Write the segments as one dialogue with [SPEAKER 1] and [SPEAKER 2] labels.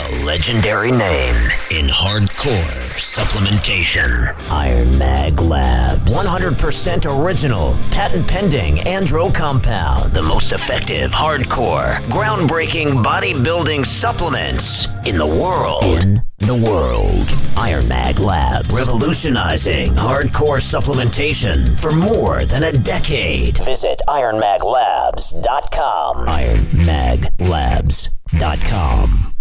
[SPEAKER 1] A legendary name in hardcore supplementation. Iron Mag Labs. 100% original, patent pending andro compound. The most effective hardcore, groundbreaking bodybuilding supplements in the world. In the world. Iron Mag Labs. Revolutionizing hardcore supplementation for more than a decade. Visit ironmaglabs.com. ironmaglabs.com.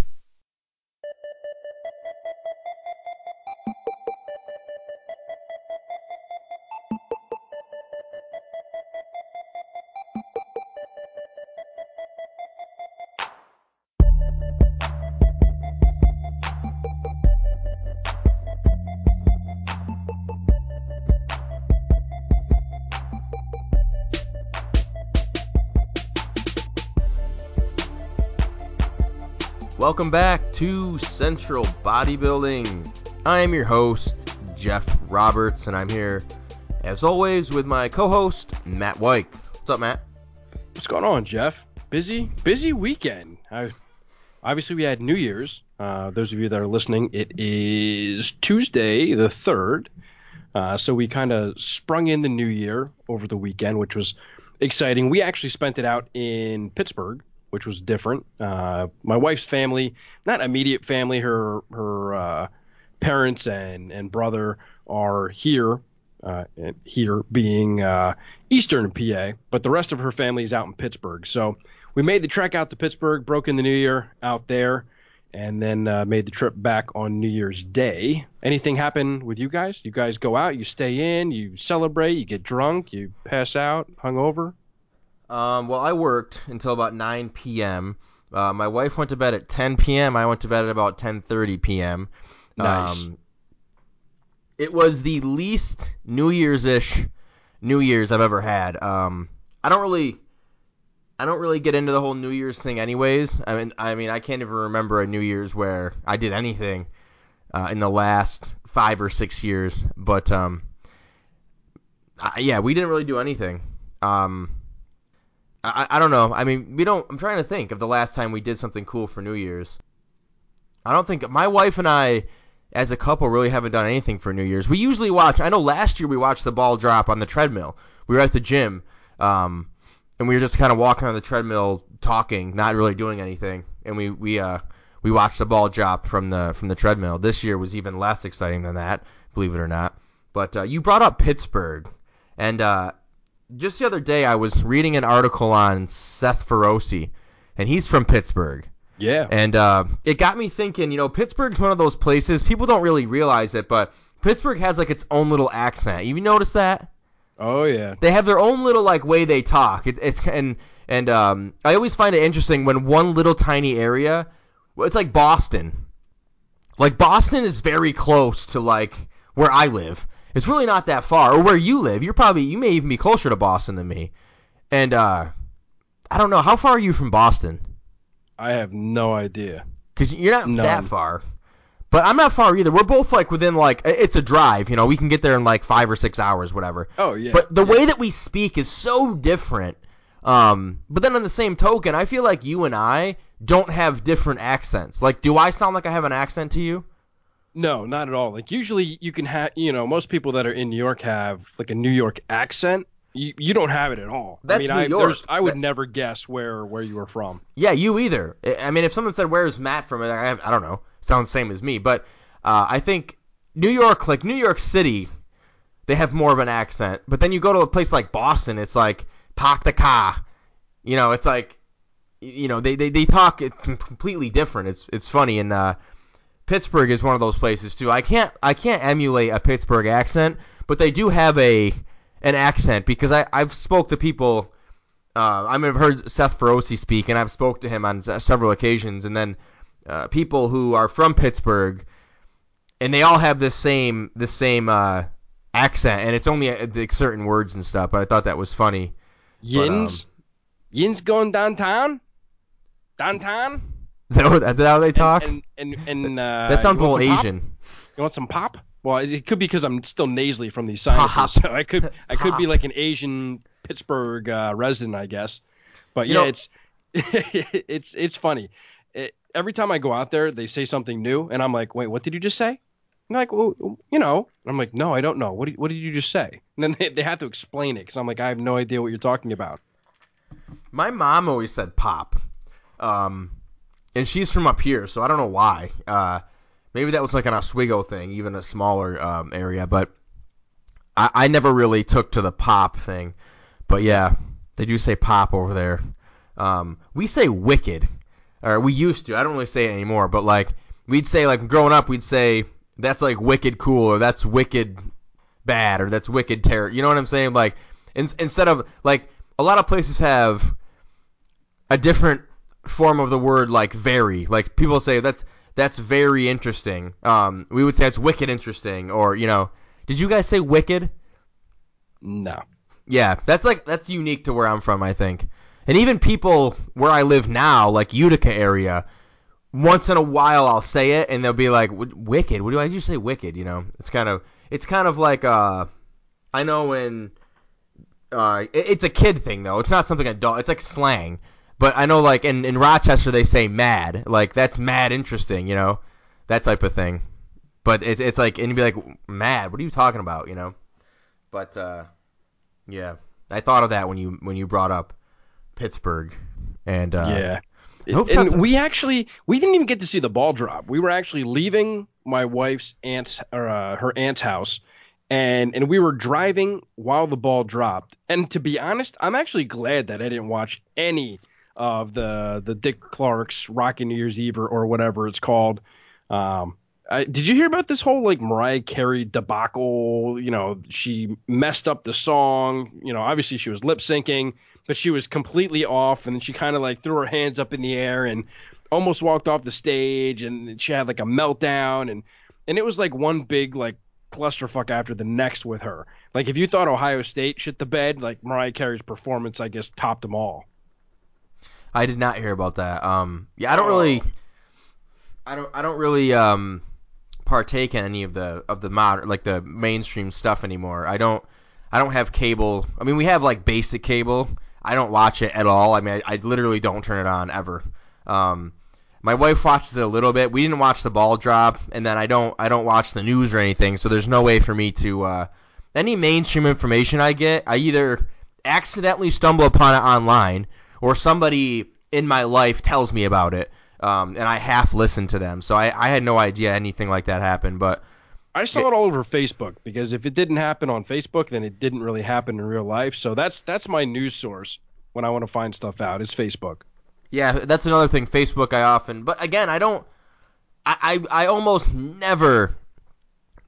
[SPEAKER 2] Welcome back to Central Bodybuilding. I am your host, Geoff Roberts, and I'm here, as always, with my co host, Matt White. What's up, Matt?
[SPEAKER 3] What's going on, Geoff? Busy, busy weekend. I, obviously, we had New Year's. Uh, those of you that are listening, it is Tuesday the 3rd. Uh, so we kind of sprung in the new year over the weekend, which was exciting. We actually spent it out in Pittsburgh, which was different. Uh, my wife's family, not immediate family, her her uh, parents and and brother are here, uh, here being uh, Eastern PA, but the rest of her family is out in Pittsburgh. So we made the trek out to Pittsburgh, broke in the new year out there, and then uh, made the trip back on New Year's Day. Anything happen with you guys? You guys go out, you stay in, you celebrate, you get drunk, you pass out, hungover.
[SPEAKER 2] Um, well, I worked until about 9 p.m. Uh, my wife went to bed at 10 p.m. I went to bed at about 10:30 p.m.
[SPEAKER 3] Nice.
[SPEAKER 2] Um, it was the least New Year's ish New Year's I've ever had. Um, I don't really, I don't really get into the whole New Year's thing, anyways. I mean, I mean, I can't even remember a New Year's where I did anything uh, in the last five or six years. But um, I, yeah, we didn't really do anything. Um, I, I don't know. I mean, we don't. I'm trying to think of the last time we did something cool for New Year's. I don't think my wife and I, as a couple, really haven't done anything for New Year's. We usually watch. I know last year we watched the ball drop on the treadmill. We were at the gym, um, and we were just kind of walking on the treadmill, talking, not really doing anything. And we we uh we watched the ball drop from the from the treadmill. This year was even less exciting than that, believe it or not. But uh, you brought up Pittsburgh, and uh, just the other day I was reading an article on Seth Feroce, and he's from Pittsburgh.
[SPEAKER 3] Yeah.
[SPEAKER 2] And uh, it got me thinking, you know, Pittsburgh's one of those places people don't really realize it, but Pittsburgh has like its own little accent. You notice that?
[SPEAKER 3] Oh yeah.
[SPEAKER 2] They have their own little like way they talk. It, it's and and um, I always find it interesting when one little tiny area, it's like Boston. Like Boston is very close to like where I live. It's really not that far, or where you live. You're probably you may even be closer to Boston than me. And uh, I don't know how far are you from Boston?
[SPEAKER 3] I have no idea.
[SPEAKER 2] Because you're not
[SPEAKER 3] None.
[SPEAKER 2] that far. But I'm not far either. We're both like within like it's a drive. You know, we can get there in like five or six hours, whatever.
[SPEAKER 3] Oh yeah.
[SPEAKER 2] But the
[SPEAKER 3] yeah.
[SPEAKER 2] way that we speak is so different. Um, but then on the same token, I feel like you and I don't have different accents. Like, do I sound like I have an accent to you?
[SPEAKER 3] No, not at all. Like usually you can have, you know, most people that are in New York have like a New York accent. You, you don't have it at all.
[SPEAKER 2] That's
[SPEAKER 3] I mean,
[SPEAKER 2] New
[SPEAKER 3] I,
[SPEAKER 2] York.
[SPEAKER 3] I would
[SPEAKER 2] That-
[SPEAKER 3] never guess where where you were from.
[SPEAKER 2] Yeah, you either. I- mean, if someone said, "Where's Matt from?" I, I don't know. Sounds the same as me, but uh, I think New York, like New York City, they have more of an accent. But then you go to a place like Boston, it's like "park the car." You know, it's like, you know, they they, they talk completely different. It's it's funny, and uh, Pittsburgh is one of those places too. I can't I can't emulate a Pittsburgh accent, but they do have a an accent because I I've spoke to people. Uh, I mean, I've heard Seth Feroce speak, and I've spoke to him on several occasions, and then uh, people who are from Pittsburgh, and they all have this same this same uh, accent, and it's only uh, like, certain words and stuff. But I thought that was funny.
[SPEAKER 3] Yins, Yins going downtown, downtown.
[SPEAKER 2] Is that, what, is that how they talk?
[SPEAKER 3] And and and, and uh,
[SPEAKER 2] that sounds a little
[SPEAKER 3] some pop?
[SPEAKER 2] Asian.
[SPEAKER 3] You want some pop? Well, it, could be because I'm still nasally from these sinuses,
[SPEAKER 2] Pop.
[SPEAKER 3] so I could I could be like an Asian Pittsburgh uh, resident, I guess. But
[SPEAKER 2] You
[SPEAKER 3] yeah,
[SPEAKER 2] know-
[SPEAKER 3] it's it's it's funny. it, every time I go out there, they say something new, and I'm like, wait, what did you just say? And like, well, you know. I'm like, no, I don't know. What did, what did you just say? And then they, they have to explain it because I'm like, I have no idea what you're talking about.
[SPEAKER 2] My mom always said pop, um, and she's from up here, so I don't know why. Uh, maybe that was like an Oswego thing, even a smaller um, area, but I, I never really took to the pop thing. But yeah, they do say pop over there. Um, we say wicked, or we used to. I don't really say it anymore, but like we'd say like growing up, we'd say that's like wicked cool, or that's wicked bad, or that's wicked terror. You know what I'm saying? Like in, instead of like a lot of places have a different form of the word like very. Like people say that's that's very interesting. Um, we would say it's wicked interesting, or you know, did you guys say wicked?
[SPEAKER 3] No.
[SPEAKER 2] Yeah, that's like that's unique to where I'm from, I think. And even people where I live now, like Utica area, once in a while I'll say it and they'll be like, "Wicked? What do I just say? Wicked?" You know, it's kind of it's kind of like uh, I know when uh, it, it's a kid thing though. It's not something adult. It's like slang. But I know like in in Rochester they say mad, like that's mad interesting, you know, that type of thing. But it's it's like and you'd be like mad. What are you talking about? You know. But uh, yeah, I thought of that when you when you brought up Pittsburgh and uh,
[SPEAKER 3] yeah. And
[SPEAKER 2] something-
[SPEAKER 3] we actually we didn't even get to see the ball drop. We were actually leaving my wife's aunt's or uh, her aunt's house, and and we were driving while the ball dropped. And to be honest, I'm actually glad that I didn't watch any of the the Dick Clark's Rockin' New Year's Eve or, or whatever it's called. Um, I, did you hear about this whole like Mariah Carey debacle? You know, she messed up the song. You know, obviously she was lip syncing, but she was completely off, and she kind of like threw her hands up in the air and almost walked off the stage, and she had like a meltdown, and and it was like one big like clusterfuck after the next with her. Like if you thought Ohio State shit the bed, like Mariah Carey's performance, I guess topped them all.
[SPEAKER 2] I did not hear about that. Um, yeah, I don't really, I don't, I don't really um, partake in any of the of the modern like the mainstream stuff anymore. I don't, I don't have cable. I mean, we have like basic cable. I don't watch it at all. I mean, I, I literally don't turn it on ever. Um, my wife watches it a little bit. We didn't watch the ball drop, and then I don't, I don't watch the news or anything. So there's no way for me to uh, any mainstream information I get, I either accidentally stumble upon it online or somebody in my life tells me about it, um, and I half listen to them. So I, I had no idea anything like that happened. But
[SPEAKER 3] I saw it all over Facebook because if it didn't happen on Facebook, then it didn't really happen in real life. So that's that's my news source when I want to find stuff out. It's Facebook.
[SPEAKER 2] yeah, that's another thing. Facebook, I often, but again, I don't. I, I, I almost never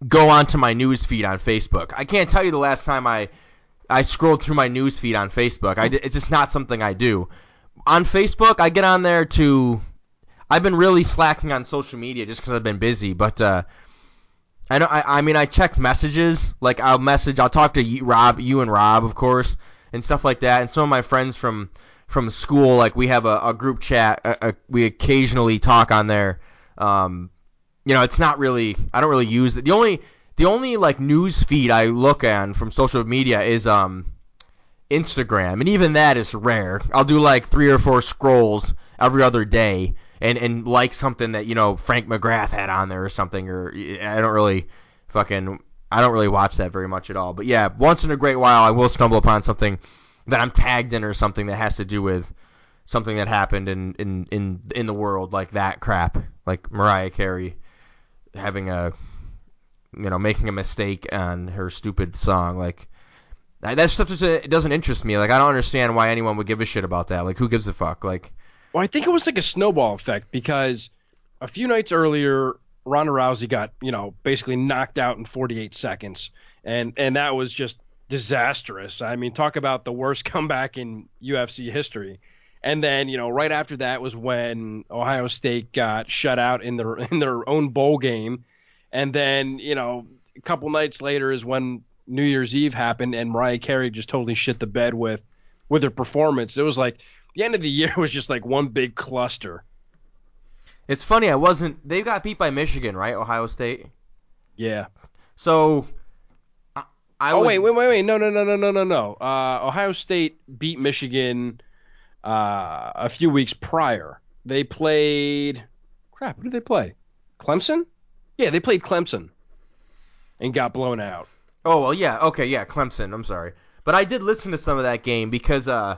[SPEAKER 2] go onto my news feed on Facebook. I can't tell you the last time I I scrolled through my news feed on Facebook. I, it's just not something I do. On Facebook, I get on there to. I've been really slacking on social media just because I've been busy, but uh, I know. I, I mean, I check messages. Like I'll message. I'll talk to you, Rob, you and Rob, of course, and stuff like that. And some of my friends from from school, like we have a, a group chat. A, a, we occasionally talk on there. Um, you know, it's not really. I don't really use it. The only the only like news feed I look on from social media is um Instagram, and even that is rare. I'll do like three or four scrolls every other day, and and like something that you know Frank McGrath had on there or something, or I don't really fucking I don't really watch that very much at all. But yeah, once in a great while I will stumble upon something that I'm tagged in or something that has to do with something that happened in in in in the world like that crap, like Mariah Carey having a you know making a mistake on her stupid song like that stuff just it doesn't interest me like i don't understand why anyone would give a shit about that like who gives a fuck like
[SPEAKER 3] Well, I think it was like a snowball effect because a few nights earlier, Ronda Rousey got you know basically knocked out in 48 seconds, and and that was just disastrous. I mean, talk about the worst comeback in UFC history. And then, you know, right after that was when Ohio State got shut out in their in their own bowl game. And then, you know, a couple nights later is when New Year's Eve happened and Mariah Carey just totally shit the bed with with her performance. It was like the end of the year was just like one big cluster.
[SPEAKER 2] it's funny i wasn't they got beat by michigan right ohio state
[SPEAKER 3] Yeah.
[SPEAKER 2] so i, I
[SPEAKER 3] oh
[SPEAKER 2] was,
[SPEAKER 3] wait, wait, wait, wait. No, no, no, no, no, no, no. Uh, Ohio State beat Michigan uh, a few weeks prior. They played. Crap, who did they play? Clemson? Yeah, they played Clemson and got blown out.
[SPEAKER 2] Oh well, yeah, okay, yeah, Clemson. I'm sorry, but I did listen to some of that game because uh,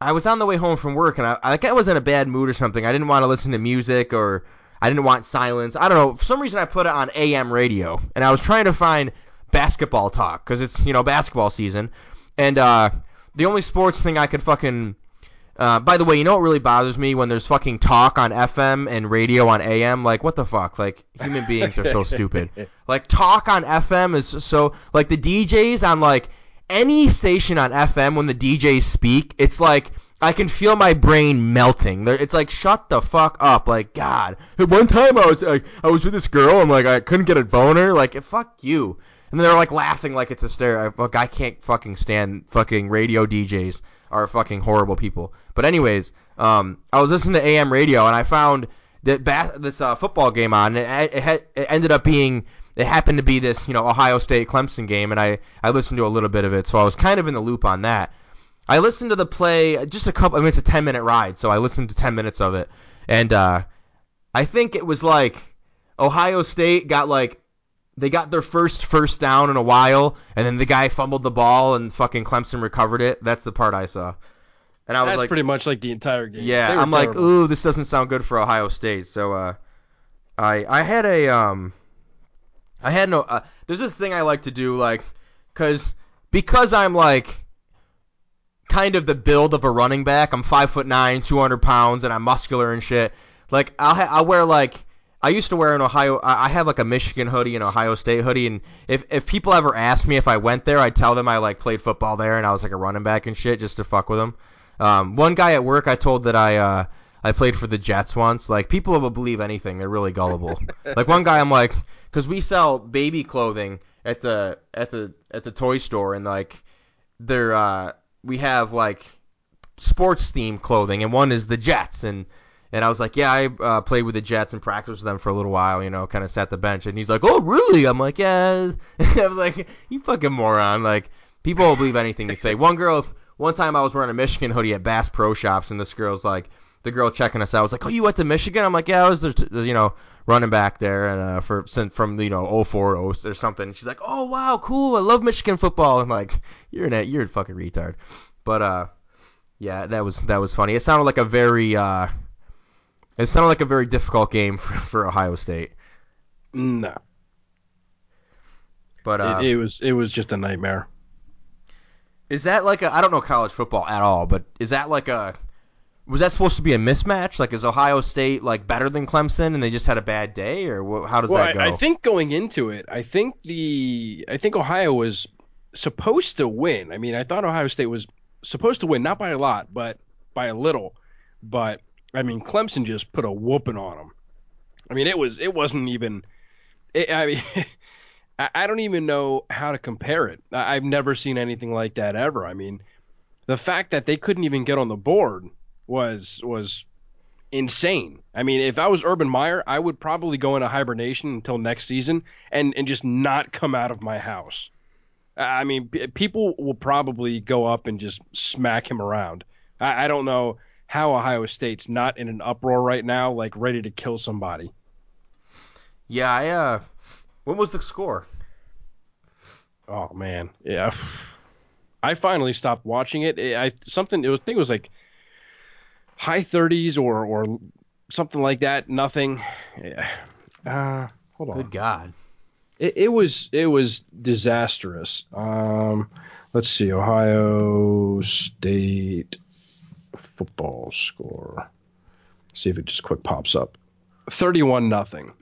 [SPEAKER 2] I was on the way home from work and I like I was in a bad mood or something. I didn't want to listen to music or I didn't want silence. I don't know. For some reason, I put it on AM radio and I was trying to find basketball talk because it's you know basketball season, and uh, the only sports thing I could fucking uh, by the way, you know what really bothers me when there's fucking talk on FM and radio on AM? Like, what the fuck? Like, human beings are so stupid. Like, talk on FM is so like the DJs on like any station on FM when the DJs speak, it's like I can feel my brain melting. It's like shut the fuck up. Like God. One time I was like I was with this girl and like I couldn't get a boner. Like fuck you. And they're like laughing like it's a stare. Look, I can't fucking stand fucking radio DJs are fucking horrible people. But anyways, um, I was listening to AM radio and I found that ba- this uh, football game on. And it, it, it ended up being it happened to be this you know Ohio State Clemson game, and I I listened to a little bit of it, so I was kind of in the loop on that. I listened to the play just a couple. I mean, it's a ten minute ride, so I listened to ten minutes of it, and uh, I think it was like Ohio State got like they got their first first down in a while, and then the guy fumbled the ball and fucking Clemson recovered it. That's the part I saw.
[SPEAKER 3] And I was That's like, pretty much like the entire game.
[SPEAKER 2] Yeah, I'm terrible. like, ooh, this doesn't sound good for Ohio State. So, uh, I I had a um, I had no. Uh, there's this thing I like to do, like, cause because I'm like kind of the build of a running back. I'm five foot nine, 200 pounds, and I'm muscular and shit. Like I'll ha- I'll wear like I used to wear an Ohio. I have like a Michigan hoodie and Ohio State hoodie, and if if people ever asked me if I went there, I'd tell them I like played football there and I was like a running back and shit just to fuck with them. Um, one guy at work I told that I uh, I played for the Jets once. Like people will believe anything. They're really gullible. like one guy I'm like, because we sell baby clothing at the at the at the toy store, and like they're uh, we have like sports themed clothing, and one is the Jets, and and I was like, yeah, I uh, played with the Jets and practiced with them for a little while, you know, kind of sat the bench, and he's like, oh really? I'm like, yeah. I was like, you fucking moron. Like people will believe anything you say. One girl, one time I was wearing a Michigan hoodie at Bass Pro Shops, and this girl's like, the girl checking us out was like, oh, you went to Michigan? I'm like, yeah, I was there, t- you know running back there and uh, for from you know 04 or something. She's like, "Oh wow, cool! I love Michigan football." I'm like, "You're an you're a fucking retard," but uh, yeah, that was that was funny. It sounded like a very uh, it sounded like a very difficult game for, for Ohio State.
[SPEAKER 3] No,
[SPEAKER 2] but uh,
[SPEAKER 3] it, it was it was just a nightmare.
[SPEAKER 2] Is that like a I don't know college football at all, but is that like a was that supposed to be a mismatch? Like, is Ohio State like better than Clemson, and they just had a bad day, or how does
[SPEAKER 3] well,
[SPEAKER 2] that go?
[SPEAKER 3] I, I think going into it, I think the I think Ohio was supposed to win. I mean, I thought Ohio State was supposed to win, not by a lot, but by a little. But I mean, Clemson just put a whooping on them. I mean, it was it wasn't even. It, I mean. I don't even know how to compare it. I've never seen anything like that ever. I mean, the fact that they couldn't even get on the board was was insane. I mean, if I was Urban Meyer, I would probably go into hibernation until next season and and just not come out of my house. I mean, people will probably go up and just smack him around. I, I don't know how Ohio State's not in an uproar right now, like ready to kill somebody.
[SPEAKER 2] Yeah, I uh, what was the score?
[SPEAKER 3] Oh man, yeah. I finally stopped watching it. I something it was I think it was like high 30s or or something like that. Nothing. Uh, hold on.
[SPEAKER 2] Good God.
[SPEAKER 3] It, it was it was disastrous. Um, let's see. Ohio State football score. Let's see if it just quick pops up. 31 nothing.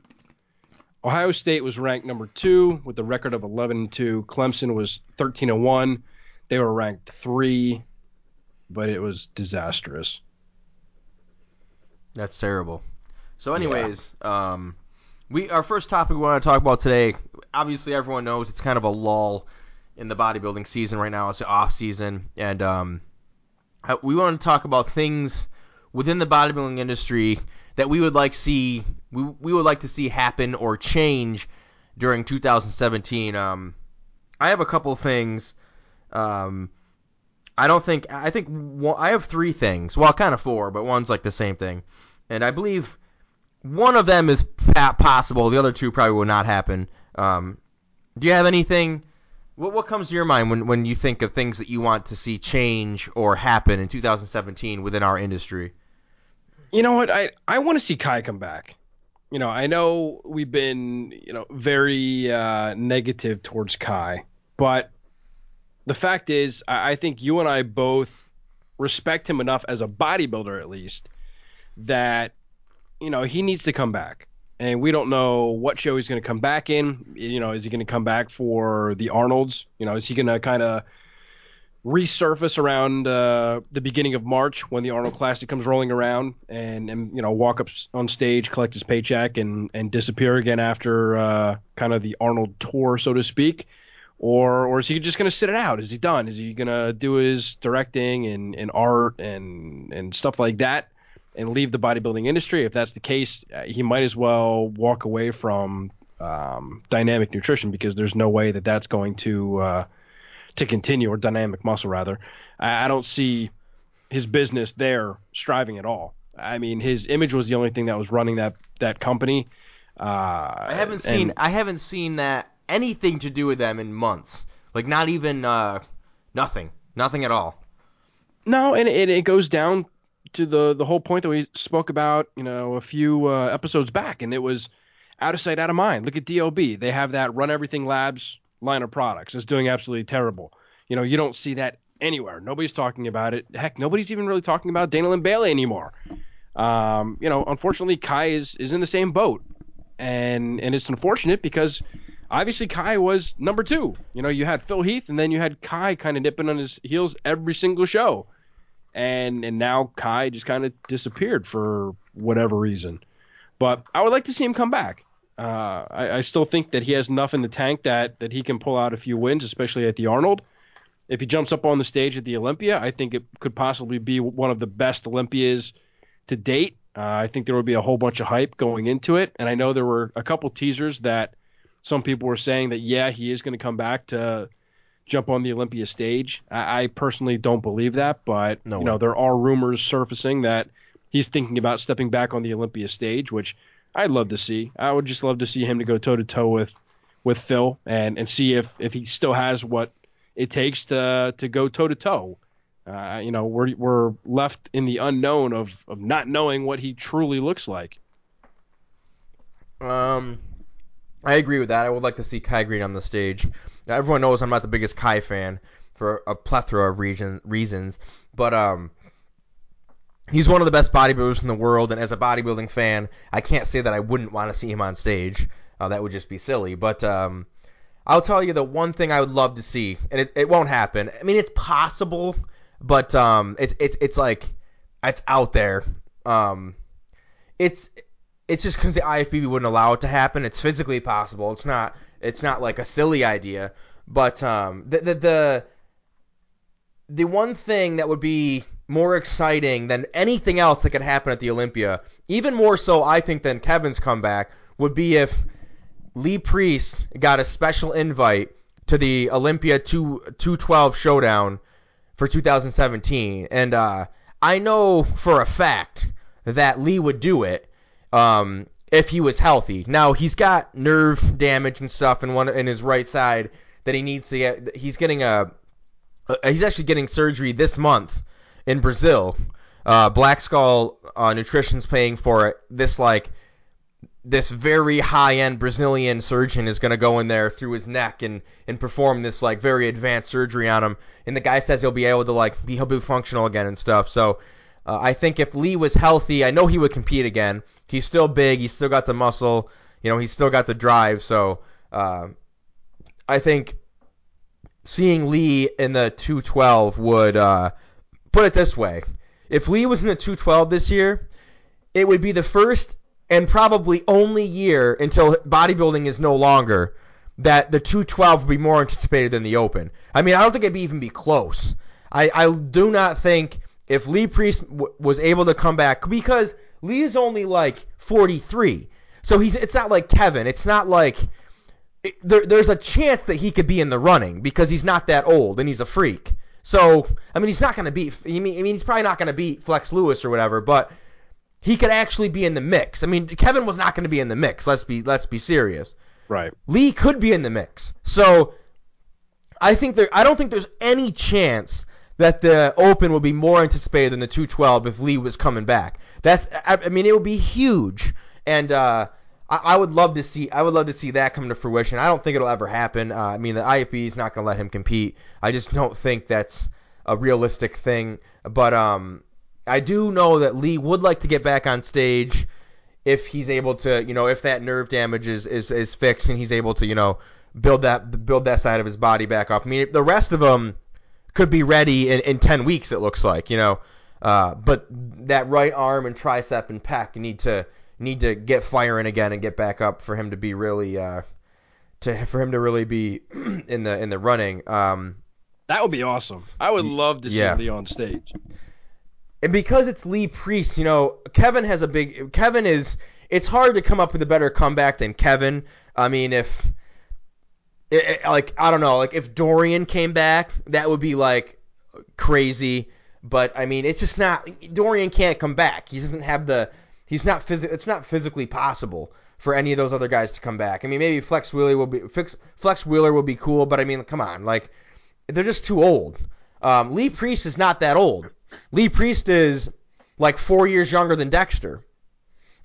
[SPEAKER 3] Ohio State was ranked number two with a record of 11 2. Clemson was 13 1. They were ranked three, but it was disastrous.
[SPEAKER 2] That's terrible. So, anyways, yeah. um, we our first topic we want to talk about today. Obviously, everyone knows it's kind of a lull in the bodybuilding season right now. It's the off season, and um, we want to talk about things within the bodybuilding industry that we would like see we we would like to see happen or change during 2017. Um, I have a couple things. Um, I don't think I think one, I have three things. Well, kind of four, but one's like the same thing, and I believe one of them is possible. The other two probably will not happen. Um, do you have anything? What what comes to your mind when when you think of things that you want to see change or happen in 2017 within our industry?
[SPEAKER 3] You know what? I I want to see Kai come back. You know, I know we've been you know very uh, negative towards Kai, but the fact is, I, I think you and I both respect him enough as a bodybuilder, at least, that you know he needs to come back. And we don't know what show he's going to come back in. You know, is he going to come back for the Arnold's? You know, is he going to kind of resurface around uh, the beginning of March when the Arnold Classic comes rolling around and, and you know walk up on stage, collect his paycheck, and and disappear again after uh, kind of the Arnold tour, so to speak, or or is he just going to sit it out? Is he done? Is he going to do his directing and, and art and and stuff like that and leave the bodybuilding industry? If that's the case, uh, he might as well walk away from um, dynamic nutrition because there's no way that that's going to uh, to continue, or Dynamik Muscle rather. I, I don't see his business there striving at all. I mean, his image was the only thing that was running that that company. Uh,
[SPEAKER 2] I haven't seen I haven't seen that anything to do with them in months. Like not even uh, nothing, nothing at all.
[SPEAKER 3] No, and it, it goes down to the the whole point that we spoke about, you know, a few uh, episodes back, and it was out of sight, out of mind. Look at DOB; they have that Run Everything Labs line of products. It's doing absolutely terrible. You know, you don't see that anywhere. Nobody's talking about it. Heck, nobody's even really talking about Dana and Bailey anymore. Um, you know, unfortunately, Kai is is in the same boat, and and it's unfortunate because obviously Kai was number two. You know, you had Phil Heath, and then you had Kai kind of nipping on his heels every single show, and and now Kai just kind of disappeared for whatever reason. But I would like to see him come back. Uh, I, I, still think that he has enough in the tank that that he can pull out a few wins, especially at the Arnold. If he jumps up on the stage at the Olympia, I think it could possibly be one of the best Olympias to date. Uh, I think there would be a whole bunch of hype going into it, and I know there were a couple teasers that some people were saying that yeah, he is going to come back to jump on the Olympia stage. I, I personally don't believe that, but no you know there are rumors surfacing that he's thinking about stepping back on the Olympia stage, which I'd love to see. I would just love to see him to go toe to toe with with Phil and and see if if he still has what it takes to to go toe to toe. You know, we're we're left in the unknown of of not knowing what he truly looks like.
[SPEAKER 2] Um, I agree with that. I would like to see Kai Greene on the stage. Everyone knows I'm not the biggest Kai fan for a plethora of region, reasons, but um, he's one of the best bodybuilders in the world, and as a bodybuilding fan, I can't say that I wouldn't want to see him on stage. Uh, that would just be silly. But um, I'll tell you the one thing I would love to see, and it, it won't happen. I mean, it's possible, but um, it's it's it's like it's out there. Um, it's it's just because the IFBB wouldn't allow it to happen. It's physically possible. It's not it's not like a silly idea, but um, the the the, the one thing that would be more exciting than anything else that could happen at the Olympia, even more so, I think, than Kevin's comeback, would be if Lee Priest got a special invite to the Olympia 2, 212 showdown for 2017. And uh, I know for a fact that Lee would do it um, if he was healthy. Now, he's got nerve damage and stuff in, one, in his right side that he needs to get. He's getting a. He's actually getting surgery this month in Brazil. Uh, Black Skull uh, Nutrition's paying for it. This like this very high end Brazilian surgeon is going to go in there through his neck and and perform this like very advanced surgery on him. And the guy says he'll be able to like be he'll be functional again and stuff. So uh, I think if Lee was healthy, I know he would compete again. He's still big. He's still got the muscle. You know, he's still got the drive. So uh, I think seeing Lee in the 212 would uh, put it this way: if Lee was in the 212 this year, it would be the first and probably only year until bodybuilding is no longer that the 212 would be more anticipated than the Open. I mean, I don't think it'd be even be close. I, I do not think if Lee Priest w- was able to come back because Lee is only like 43, so he's it's not like Kevin. It's not like it, there, there's a chance that he could be in the running because he's not that old and he's a freak. So I mean, he's not going to beat. I mean, I mean, he's probably not going to beat Flex Lewis or whatever, but he could actually be in the mix. I mean, Kevin was not going to be in the mix. Let's be let's be serious.
[SPEAKER 3] Right.
[SPEAKER 2] Lee could be in the mix. So I think there. I don't think there's any chance that the Open will be more anticipated than the 212 if Lee was coming back. That's. I, I mean, it would be huge, and uh, I, I, would love to see. I would love to see that come to fruition. I don't think it'll ever happen. Uh, I mean, the IFB is not going to let him compete. I just don't think that's a realistic thing. But um, I do know that Lee would like to get back on stage if he's able to, you know, if that nerve damage is, is, is fixed and he's able to, you know, build that build that side of his body back up. I mean, the rest of them could be ready in, in 10 weeks, it looks like, you know. Uh, but that right arm and tricep and pec need to need to get firing again and get back up for him to be really uh, to for him to really be in the in the running. Um,
[SPEAKER 3] that would be awesome. I would love to see yeah. Lee on stage.
[SPEAKER 2] And because it's Lee Priest, you know, Kevin has a big Kevin is it's hard to come up with a better comeback than Kevin. I mean, if it, it, like I don't know, like if Dorian came back, that would be like crazy. But I mean, it's just not. Dorian can't come back. He doesn't have the. He's not phys- It's not physically possible for any of those other guys to come back. I mean, maybe Flex Wheeler will be Flex, Flex Wheeler will be cool, but I mean, come on, like they're just too old. Um, Lee Priest is not that old. Lee Priest is like four years younger than Dexter,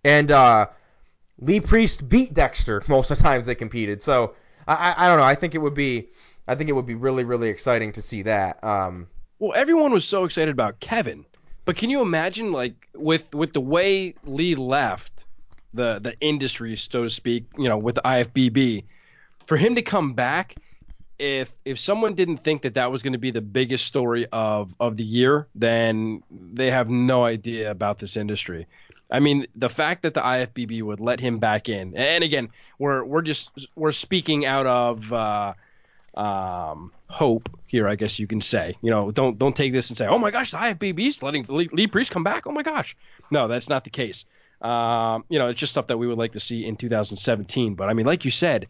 [SPEAKER 2] and uh, Lee Priest beat Dexter most of the times they competed. So I, I don't know. I think it would be I think it would be really really exciting to see that. Um,
[SPEAKER 3] well, everyone was so excited about Kevin, but can you imagine like with with the way Lee left the the industry, so to speak, you know, with the IFBB, for him to come back, if if someone didn't think that that was going to be the biggest story of of the year, then they have no idea about this industry. I mean, the fact that the IFBB would let him back in, and again, we're we're just we're speaking out of uh, um, hope here, I guess you can say. You know, don't don't take this and say, oh my gosh, the IFBB's letting Lee, Lee Priest come back. Oh my gosh, no, that's not the case. Um, you know, it's just stuff that we would like to see in 2017. But I mean, like you said,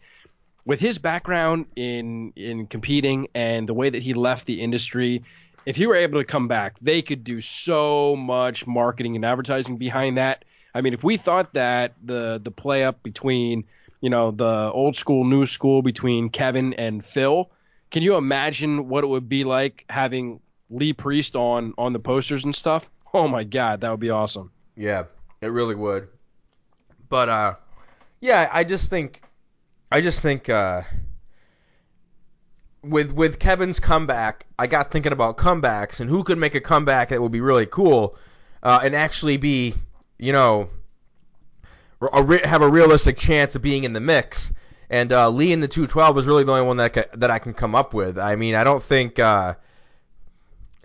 [SPEAKER 3] with his background in in competing and the way that he left the industry if he were able to come back, they could do so much marketing and advertising behind that. I mean, if we thought that the the play up between you know the old school, new school between Kevin and Phil, can you imagine what it would be like having Lee Priest on on the posters and stuff? Oh my God, that would be awesome.
[SPEAKER 2] Yeah, it really would. But uh, yeah, I just think, I just think uh, with with Kevin's comeback, I got thinking about comebacks and who could make a comeback that would be really cool uh, and actually be, you know, a, have a realistic chance of being in the mix. And uh, Lee in the 212 is really the only one that ca- that I can come up with. I mean, I don't think uh,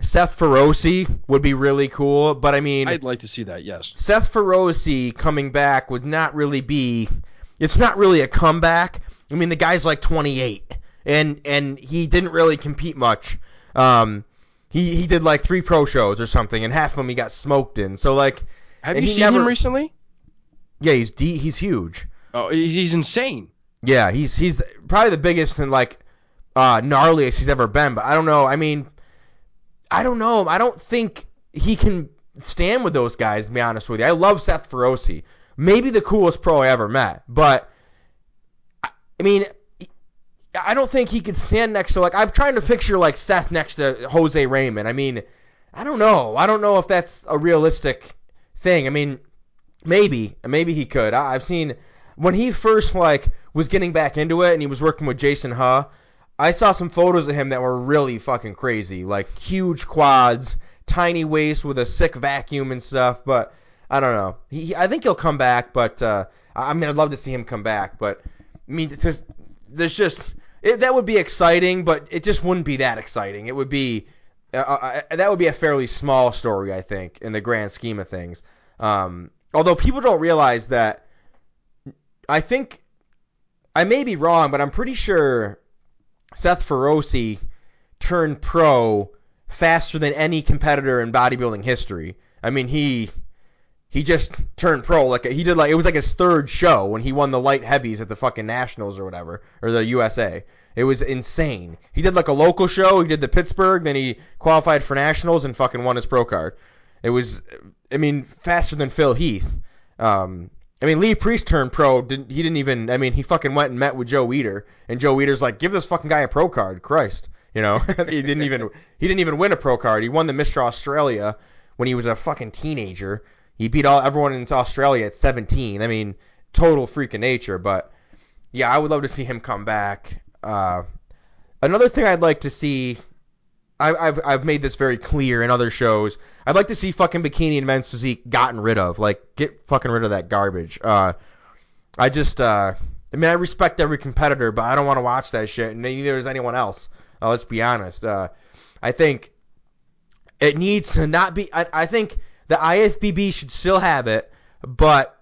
[SPEAKER 2] Seth Feroce would be really cool, but I mean,
[SPEAKER 3] I'd like to see that. Yes,
[SPEAKER 2] Seth Feroce coming back would not really be. It's not really a comeback. I mean, the guy's like 28 and and he didn't really compete much. Um, he he did like three pro shows or something, and half of them he got smoked in. So like,
[SPEAKER 3] have you seen never, him recently?
[SPEAKER 2] Yeah, he's de- he's huge.
[SPEAKER 3] Oh, he's insane.
[SPEAKER 2] Yeah, he's he's probably the biggest and like uh, gnarliest he's ever been. But I don't know. I mean, I don't know. I don't think he can stand with those guys. To be honest with you, I love Seth Feroce, maybe the coolest pro I ever met. But I mean, I don't think he could stand next to like I'm trying to picture like Seth next to Jose Raymond. I mean, I don't know. I don't know if that's a realistic thing. I mean, maybe maybe he could. I, have seen when he first like was getting back into it and he was working with Jason Huh. I saw some photos of him that were really fucking crazy, like huge quads, tiny waist with a sick vacuum and stuff. But I don't know. He, I think he'll come back, but uh, I mean, I'd love to see him come back. But I mean, just there's just it, that would be exciting, but it just wouldn't be that exciting. It would be uh, uh, uh, that would be a fairly small story, I think, in the grand scheme of things. Um, although people don't realize that, I think I may be wrong, but I'm pretty sure Seth Feroce turned pro faster than any competitor in bodybuilding history. I mean, he he just turned pro like he did like it was like his third show when he won the light heavies at the fucking nationals or whatever or the USA. It was insane. He did like a local show. He did the Pittsburgh, then he qualified for nationals and fucking won his pro card. It was, I mean, faster than Phil Heath. Um, I mean, Lee Priest turned pro. Didn't, he didn't even. I mean, he fucking went and met with Joe Weider, and Joe Weider's like, "Give this fucking guy a pro card, Christ." You know, he didn't even. He didn't even win a pro card. He won the Mr. Australia when he was a fucking teenager. He beat all everyone in Australia at 17. I mean, total freak of nature. But yeah, I would love to see him come back. Uh, another thing I'd like to see. I, I've I've made this very clear in other shows. I'd like to see fucking bikini and men's physique gotten rid of. Like, get fucking rid of that garbage. Uh, I just, uh, I mean, I respect every competitor, but I don't want to watch that shit, and neither does anyone else. Uh, let's be honest. Uh, I think it needs to not be. I, I think the IFBB should still have it, but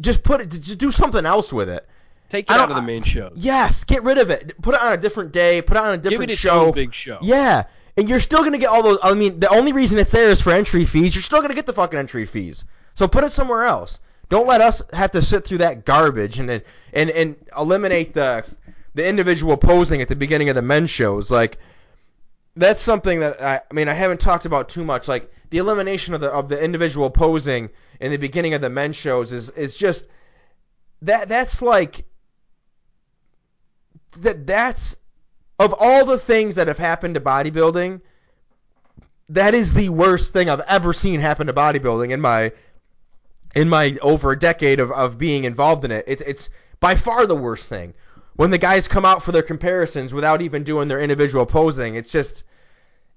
[SPEAKER 2] just put it, just do something else with it.
[SPEAKER 3] Take it out of the main show.
[SPEAKER 2] Yes, get rid of it. Put it on a different day. Put it on a
[SPEAKER 3] Give
[SPEAKER 2] different
[SPEAKER 3] it
[SPEAKER 2] show.
[SPEAKER 3] big show.
[SPEAKER 2] Yeah, and you're still gonna get all those. I mean, the only reason it's there is for entry fees. You're still gonna get the fucking entry fees. So put it somewhere else. Don't let us have to sit through that garbage and and and, and eliminate the the individual posing at the beginning of the men's shows. Like that's something that I, I mean I haven't talked about too much. Like the elimination of the of the individual posing in the beginning of the men's shows is is just that that's like that that's of all the things that have happened to bodybuilding, that is the worst thing I've ever seen happen to bodybuilding in my in my over a decade of, of being involved in it. It's it's by far the worst thing. When the guys come out for their comparisons without even doing their individual posing, it's just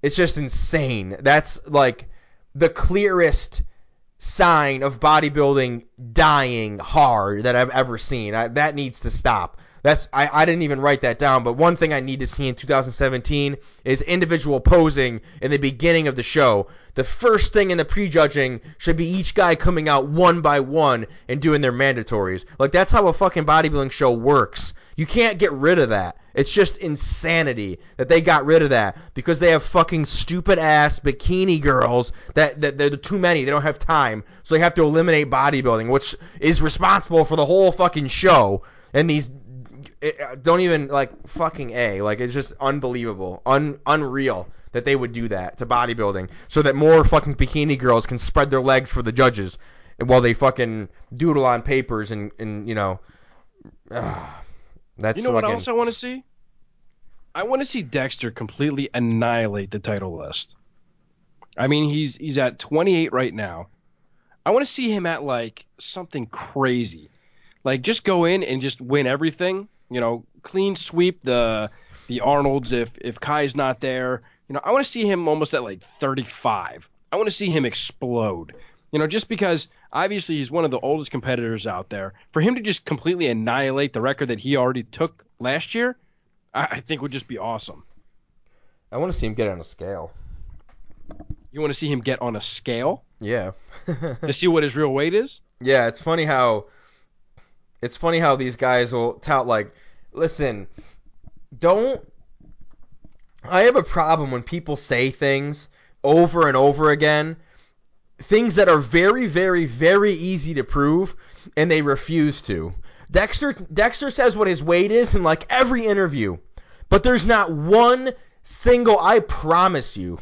[SPEAKER 2] it's just insane. That's like the clearest sign of bodybuilding dying hard that I've ever seen. I, that needs to stop. That's I, I didn't even write that down, but one thing I need to see in 2017 is individual posing in the beginning of the show. The first thing in the prejudging should be each guy coming out one by one and doing their mandatories. Like that's how a fucking bodybuilding show works. You can't get rid of that. It's just insanity that they got rid of that because they have fucking stupid ass bikini girls that, that they're too many. They don't have time. So they have to eliminate bodybuilding, which is responsible for the whole fucking show. And these it, don't even like fucking a like it's just unbelievable, un unreal that they would do that to bodybuilding so that more fucking bikini girls can spread their legs for the judges while they fucking doodle on papers and and you know. ah, that's
[SPEAKER 3] You know what else I want to see? I want to see Dexter completely annihilate the title list. I mean, he's he's at 28 right now. I want to see him at like something crazy, like just go in and just win everything. You know, clean sweep the the Arnold's if if Kai's not there. You know, I want to see him almost at like 35. I want to see him explode. You know, just because obviously he's one of the oldest competitors out there. For him to just completely annihilate the record that he already took last year, I, I think would just be awesome.
[SPEAKER 2] I want to see him get on a scale.
[SPEAKER 3] You want to see him get on a scale
[SPEAKER 2] Yeah.
[SPEAKER 3] to see what his real weight is?
[SPEAKER 2] Yeah, it's funny how it's funny how these guys will tout like, listen, don't I have a problem when people say things over and over again, things that are very very very easy to prove and they refuse to. Dexter Dexter says what his weight is in like every interview. But there's not one single I promise you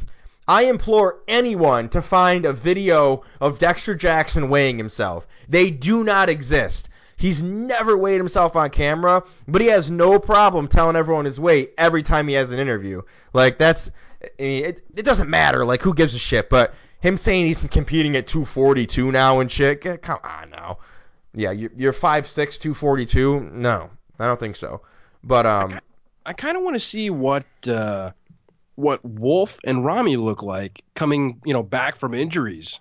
[SPEAKER 2] I implore anyone to find a video of Dexter Jackson weighing himself. They do not exist. He's never weighed himself on camera, but he has no problem telling everyone his weight every time he has an interview. Like that's, I mean, it, it doesn't matter. Like who gives a shit? But him saying he's competing at 242 now and shit, come on now. Yeah, you're, you're 5'6", 242. No, I don't think so. But um,
[SPEAKER 3] I kind of want to see what uh, what Wolf and Ramy look like coming, you know, back from injuries.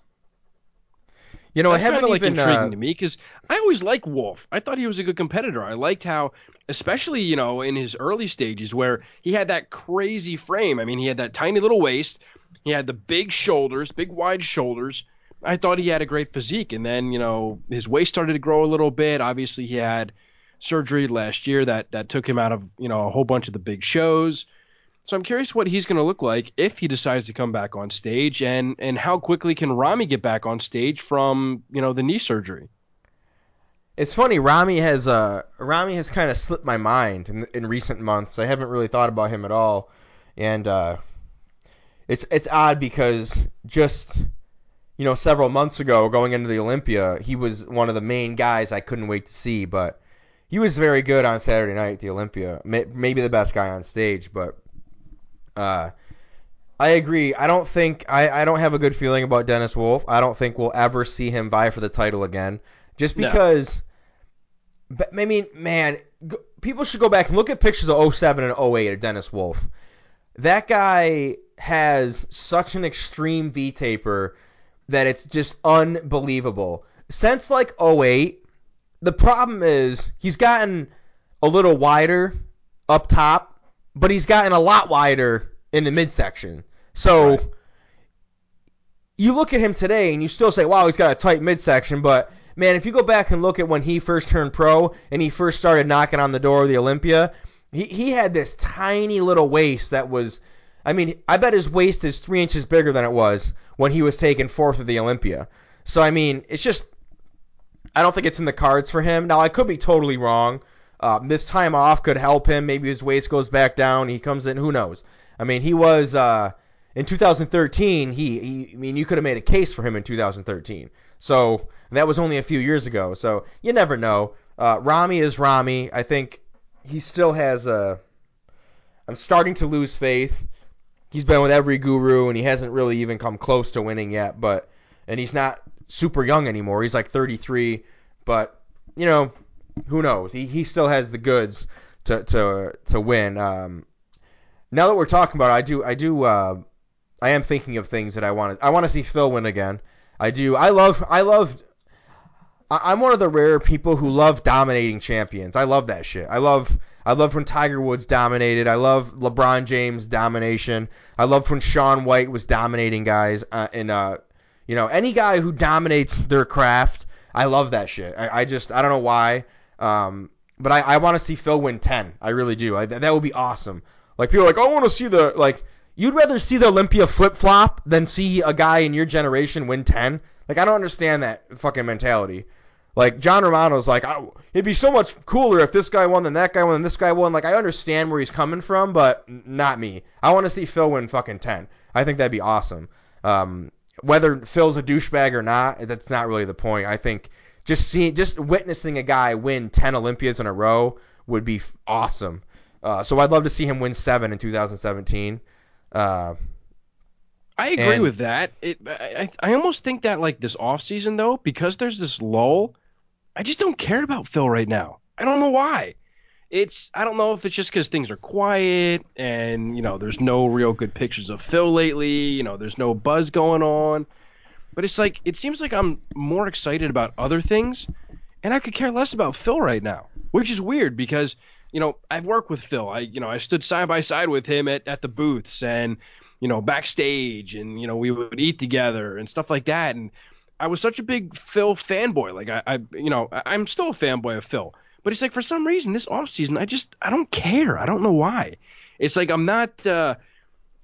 [SPEAKER 2] You know,
[SPEAKER 3] That's
[SPEAKER 2] I haven't
[SPEAKER 3] kind of like
[SPEAKER 2] even.
[SPEAKER 3] intriguing
[SPEAKER 2] uh,
[SPEAKER 3] to me because I always liked Wolf. I thought he was a good competitor. I liked how, especially you know, in his early stages where he had that crazy frame. I mean, he had that tiny little waist. He had the big shoulders, big wide shoulders. I thought he had a great physique, and then you know his waist started to grow a little bit. Obviously, he had surgery last year that that took him out of you know a whole bunch of the big shows. So I'm curious what he's going to look like if he decides to come back on stage, and and how quickly can Ramy get back on stage from you know the knee surgery.
[SPEAKER 2] It's funny. Ramy has uh Ramy has kind of slipped my mind in in recent months. I haven't really thought about him at all, and uh, it's it's odd because just you know several months ago, going into the Olympia, he was one of the main guys I couldn't wait to see. But he was very good on Saturday night at the Olympia. Maybe the best guy on stage, but uh, I agree. I don't think I, I don't have a good feeling about Dennis Wolf. I don't think we'll ever see him vie for the title again, just because. No but I mean, man, people should go back and look at pictures of 07 and 08 of Dennis Wolf. That guy has such an extreme V taper that it's just unbelievable. Since like 08, the problem is he's gotten a little wider up top, but he's gotten a lot wider in the midsection. So right. you look at him today and you still say, wow, he's got a tight midsection, but man, if you go back and look at when he first turned pro and he first started knocking on the door of the Olympia, he, he had this tiny little waist that was, I mean, I bet his waist is three inches bigger than it was when he was taken fourth of the Olympia. So, I mean, it's just, I don't think it's in the cards for him. Now, I could be totally wrong. Uh, this time off could help him. Maybe his waist goes back down. He comes in. Who knows? I mean, he was uh, in 2013. He, he, I mean, you could have made a case for him in 2013. So that was only a few years ago. So you never know. Uh, Ramy is Ramy. I think he still has a. I'm starting to lose faith. He's been with every guru and he hasn't really even come close to winning yet. But and he's not super young anymore. He's like 33. But you know, who knows? He he still has the goods to to to win. Um, now that we're talking about it, I do I do uh, I am thinking of things that I want to I want to see Phil win again. I do. I love. I love. I'm one of the rare people who love dominating champions. I love that shit. I love. I loved when Tiger Woods dominated. I love LeBron James domination. I loved when Shaun White was dominating guys. Uh, and uh, you know, any guy who dominates their craft, I love that shit. I, I just I don't know why. Um, but I, I want to see Phil win ten. I really do. I, that would be awesome. Like people are like, I want to see the like You'd rather see the Olympia flip flop than see a guy in your generation win 10? Like, I don't understand that fucking mentality. Like, John Romano's like, it'd be so much cooler if this guy won than that guy won than this guy won. Like, I understand where he's coming from, but not me. I want to see Phil win fucking 10. I think that'd be awesome. Um, whether Phil's a douchebag or not, that's not really the point. I think just seeing, just witnessing a guy win 10 Olympias in a row would be awesome. Uh, so I'd love to see him win seven in 2017. Uh,
[SPEAKER 3] I agree and, with that. It, I, I almost think that like this off season though, because there's this lull, I just don't care about Phil right now. I don't know why. It's I don't know if it's just because things are quiet and you know there's no real good pictures of Phil lately. You know there's no buzz going on, but it's like it seems like I'm more excited about other things, and I could care less about Phil right now, which is weird because you know, I've worked with Phil. I, you know, I stood side by side with him at, at the booths and, you know, backstage and, you know, we would eat together and stuff like that. And I was such a big Phil fanboy. Like I, I you know, I'm still a fanboy of Phil, but it's like for some reason this off season, I just, I don't care. I don't know why. It's like I'm not, uh,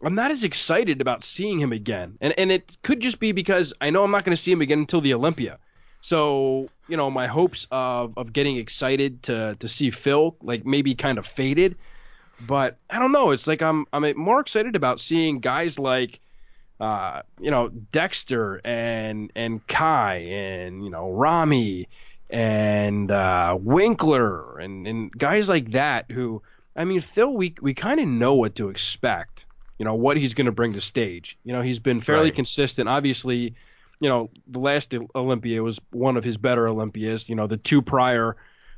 [SPEAKER 3] I'm not as excited about seeing him again. And, and it could just be because I know I'm not going to see him again until the Olympia. So, you know, my hopes of, of getting excited to, to see Phil like maybe kind of faded. But I don't know. It's like I'm I'm more excited about seeing guys like uh, you know, Dexter and and Kai and, you know, Ramy and uh, Winklaar and, and guys like that who I mean Phil we we kind of know what to expect. You know, what he's going to bring to stage. You know, he's been fairly right. consistent. Obviously, you know, the last Olympia was one of his better Olympias. You know, the two prior,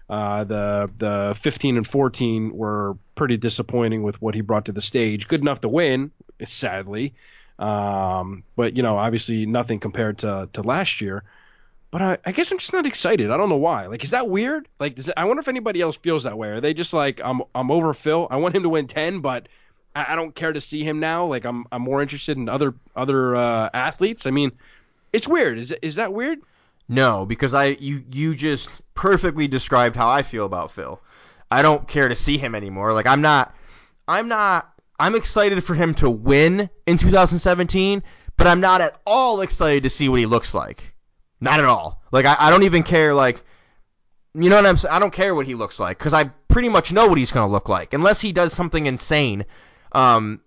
[SPEAKER 3] uh, the the 15 and 14 were pretty disappointing with what he brought to the stage. Good enough to win, sadly, um, but you know, obviously nothing compared to to last year. But I, I guess I'm just not excited. I don't know why. Like, is that weird? Like, it, I wonder if anybody else feels that way. Are they just like, I'm I'm over Phil. I want him to win 10, but I, I don't care to see him now. Like, I'm I'm more interested in other other uh, athletes. I mean it's weird. Is is that weird?
[SPEAKER 2] No, because I you you just perfectly described how I feel about Phil. I don't care to see him anymore. Like I'm not I'm not I'm excited for him to win in 2017, but I'm not at all excited to see what he looks like. Not at all. Like I, I don't even care like you know what I'm saying? I don't care what he looks like because I pretty much know what he's going to look like unless he does something insane. Um,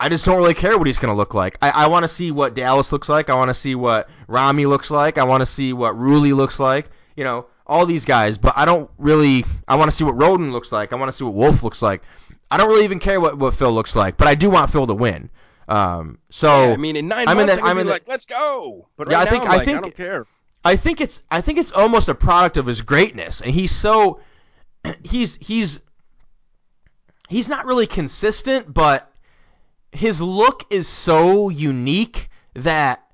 [SPEAKER 2] I just don't really care what he's going to look like. I, I want to see what Dallas looks like. I want to see what Ramy looks like. I want to see what Roelly looks like. You know, all these guys, but I don't really. I want to see what Rhoden looks like. I want to see what Wolf looks like. I don't really even care what, what Phil looks like, but I do want Phil to win. Um, so
[SPEAKER 3] Yeah, I mean, in 9
[SPEAKER 2] I'm in
[SPEAKER 3] months,
[SPEAKER 2] that-
[SPEAKER 3] I'm
[SPEAKER 2] in
[SPEAKER 3] like, let's go. But
[SPEAKER 2] Yeah, I think-
[SPEAKER 3] now,
[SPEAKER 2] I
[SPEAKER 3] like,
[SPEAKER 2] think-
[SPEAKER 3] I don't care.
[SPEAKER 2] I think it's I think it's almost a product of his greatness, and he's so he's he's he's not really consistent, but his look is so unique that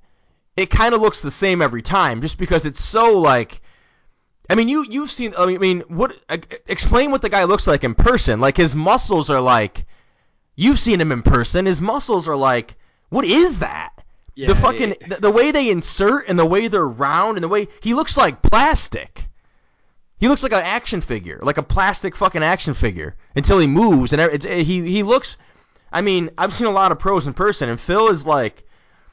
[SPEAKER 2] it kind of looks the same every time, just because it's so like. I mean, you you've seen. I mean, what? Explain what the guy looks like in person. Like his muscles are like. You've seen him in person. His muscles are like. What is that?
[SPEAKER 3] Yeah,
[SPEAKER 2] the fucking
[SPEAKER 3] it-
[SPEAKER 2] the, the way they insert and the way they're round and the way he looks like plastic. He looks like an action figure, like a plastic fucking action figure until he moves and it's, he he looks. I mean, I've seen a lot of pros in person, and Phil is like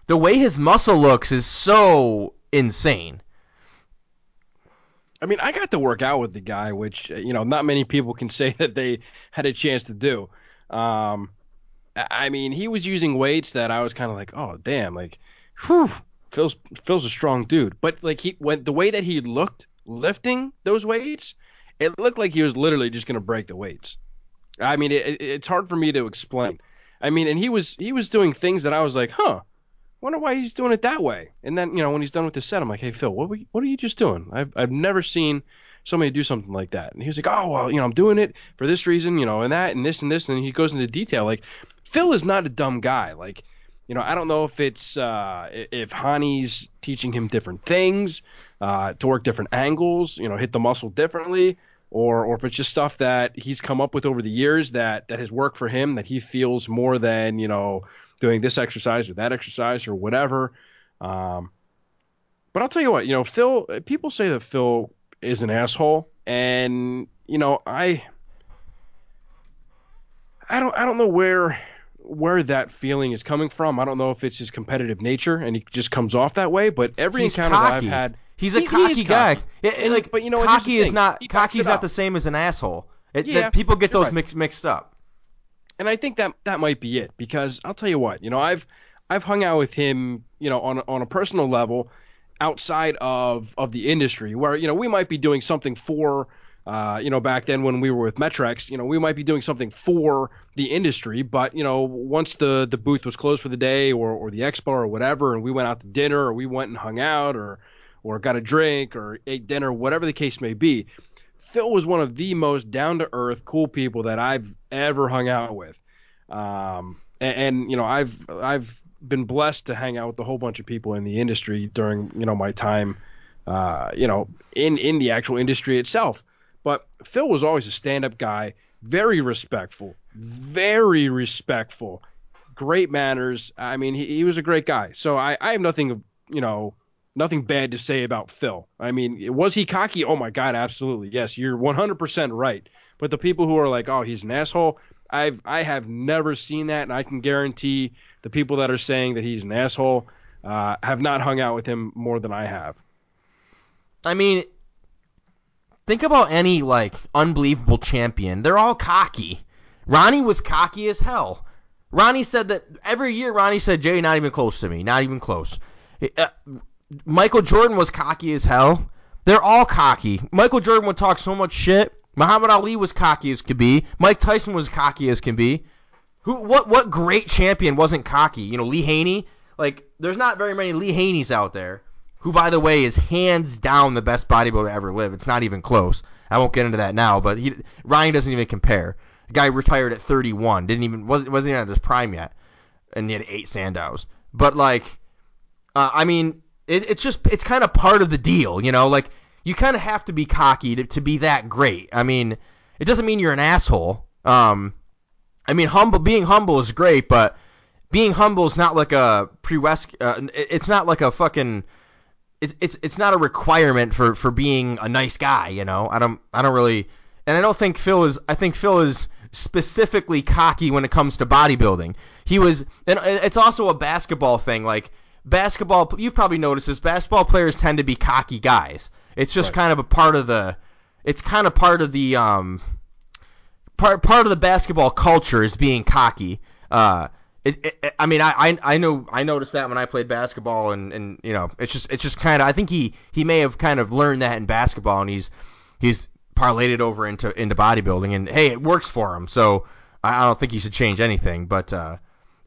[SPEAKER 2] the way his muscle looks is so insane.
[SPEAKER 3] I mean, I got to work out with the guy, which uh, you know, not many people can say that they had a chance to do. Um, I mean, he was using weights that I was kind of like, oh damn, like, whew, Phil's Phil's a strong dude. But like he went the way that he looked lifting those weights, it looked like he was literally just gonna break the weights. I mean, it, it's hard for me to explain. I mean, and he was he was doing things that I was like, huh. Wonder why he's doing it that way. And then, you know, when he's done with the set, I'm like, hey, Phil, what were you, what are you just doing? I've, I've never seen somebody do something like that. And he was like, oh, well, you know, I'm doing it for this reason, you know, and that and this and this. And he goes into detail. Like, Phil is not a dumb guy. Like, you know, I don't know if it's uh, if Hany's teaching him different things uh, to work different angles, you know, hit the muscle differently, or or if it's just stuff that he's come up with over the years that that has worked for him that he feels more than you know doing this exercise or that exercise or whatever. Um, but I'll tell you what, you know, Phil. People say that Phil is an asshole, and you know, I, I don't, I don't know where where that feeling is coming from. I don't know if it's his competitive nature and he just comes off that way. But every
[SPEAKER 2] He's
[SPEAKER 3] encounter that I've had,
[SPEAKER 2] He's a
[SPEAKER 3] he- he
[SPEAKER 2] cocky
[SPEAKER 3] is
[SPEAKER 2] guy.
[SPEAKER 3] cocky.
[SPEAKER 2] It- it, like,
[SPEAKER 3] but you know what, here's the
[SPEAKER 2] cocky is not
[SPEAKER 3] He backs
[SPEAKER 2] cocky's not the same as an asshole. It,
[SPEAKER 3] Yeah,
[SPEAKER 2] people get those
[SPEAKER 3] right.
[SPEAKER 2] mixed mixed up.
[SPEAKER 3] and I think that that might be it because I'll tell you what, you know, I've I've hung out with him, you know, on a, on a personal level outside of of the industry where you know we might be doing something for uh, you know back then when we were with Metrex, you know, we might be doing something for the industry, but you know, once the the booth was closed for the day or or the expo or whatever and we went out to dinner or we went and hung out or or got a drink or ate dinner, whatever the case may be, Phil was one of the most down to earth, cool people that I've ever hung out with. Um, and, and you know, I've I've been blessed to hang out with a whole bunch of people in the industry during you know my time, uh, you know, in in the actual industry itself. Phil was always a stand up guy, very respectful, very respectful, great manners. I mean, he, he was a great guy. So I, I have nothing, you know, nothing bad to say about Phil. I mean, was he cocky? Oh my God, absolutely. Yes, you're 100% right. But the people who are like, oh, he's an asshole, I've I have never seen that, and I can guarantee the people that are saying that he's an asshole uh, have not hung out with him more than I have.
[SPEAKER 2] I mean, think about any like unbelievable champion. They're all cocky. Ronnie was cocky as hell. Ronnie said that every year. Ronnie said, "Jay, not even close to me. Not even close." Uh, Michael Jordan was cocky as hell. They're all cocky. Michael Jordan would talk so much shit. Muhammad Ali was cocky as could be. Mike Tyson was cocky as can be. Who? What? What great champion wasn't cocky? You know, Lee Haney. Like, there's not very many Lee Haneys out there. Who, by the way, is hands down the best bodybuilder to ever live. It's not even close. I won't get into that now, but he Ryan doesn't even compare. The guy retired at 31. Didn't even wasn't wasn't even at his prime yet, and he had eight Sandows. But like, uh, I mean, it, it's just it's kind of part of the deal, you know. Like you kind of have to be cocky to, to be that great. I mean, it doesn't mean you're an asshole. Um, I mean, humble being humble is great, but being humble is not like a pre. Uh, it's not like a fucking. It's it's it's not a requirement for for being a nice guy. You know, I don't I don't really, and I don't think Phil is. I think Phil is specifically cocky when it comes to bodybuilding. He was, and it's also a basketball thing. Like basketball, you've probably noticed this. Basketball players tend to be cocky guys. It's just kind of a part of the. it's kind of part of the um part part of the basketball culture is being cocky. Uh, it, it, I mean, I, I know I noticed that when I played basketball, and, and you know, it's just it's just kind of I think he he may have kind of learned that in basketball, and he's he's parlayed it over into into bodybuilding, and hey, it works for him. So I, I don't think he should change anything. But uh,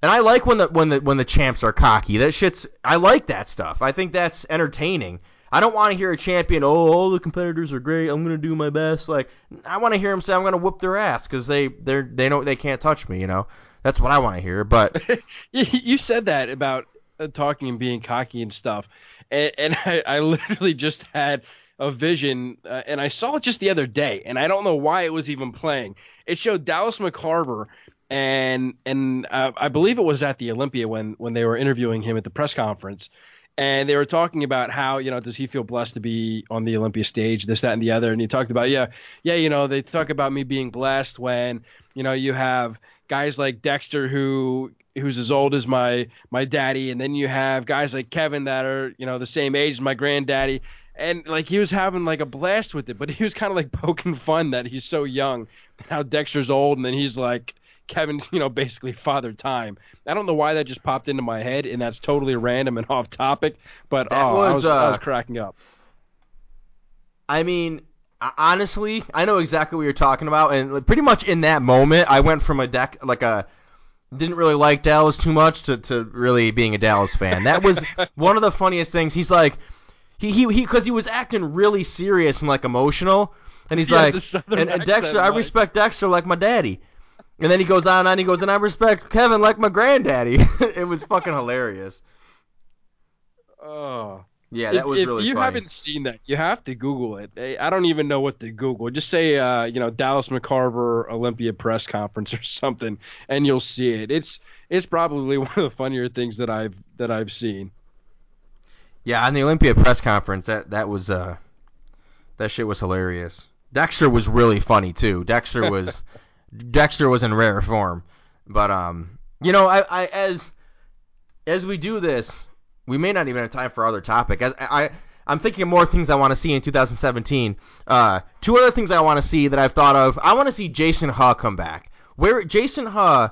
[SPEAKER 2] and I like when the when the when the champs are cocky. That shit's I like that stuff. I think that's entertaining. I don't want to hear a champion, oh, all the competitors are great. I'm gonna do my best. Like I want to hear him say, I'm gonna whoop their ass because they they they know they can't touch me. You know. That's what I want to hear. But
[SPEAKER 3] you said that about uh, talking and being cocky and stuff, and, and I, I, literally just had a vision, uh, and I saw it just the other day, and I don't know why it was even playing. It showed Dallas McCarver, and and uh, I believe it was at the Olympia when when they were interviewing him at the press conference. And they were talking about how, you know, does he feel blessed to be on the Olympia stage, this, that, and the other. And he talked about, yeah, yeah, you know, they talk about me being blessed when, you know, you have guys like Dexter who who's as old as my my daddy, and then you have guys like Kevin that are you know the same age as my granddaddy, and like he was having like a blast with it, but he was kind of like poking fun that he's so young, how Dexter's old, and then he's like. Kevin's, you know, basically father time. I don't know why that just popped into my head, and that's totally random and off topic. But that oh, was, I, was, uh, I was cracking up.
[SPEAKER 2] I mean, honestly, I know exactly what you're talking about, and pretty much in that moment, I went from a deck like a didn't really like Dallas too much to, to really being a Dallas fan. That was one of the funniest things. He's like, he he he because he was acting really serious and like emotional, and he's yeah, like, and, and Dexter, I respect Dexter like my daddy. And then he goes on and he goes, and I respect Kevin like my granddaddy. it was fucking hilarious.
[SPEAKER 3] Oh.
[SPEAKER 2] Yeah, that
[SPEAKER 3] if,
[SPEAKER 2] was
[SPEAKER 3] if
[SPEAKER 2] really
[SPEAKER 3] you
[SPEAKER 2] funny.
[SPEAKER 3] haven't seen that, you have to Google it. I don't even know what to Google. Just say, uh, you know, Dallas McCarver Olympia press conference or something, and you'll see it. It's it's probably one of the funnier things that I've that I've seen.
[SPEAKER 2] Yeah, on the Olympia press conference, that that was uh, that shit was hilarious. Dexter was really funny too. Dexter was Dexter was in rare form, but um, you know, I, I as as we do this, we may not even have time for other topic. I, I I'm thinking of more things I want to see in 2017. Uh, two other things I want to see that I've thought of. I want to see Jason Huh come back. Where Jason Huh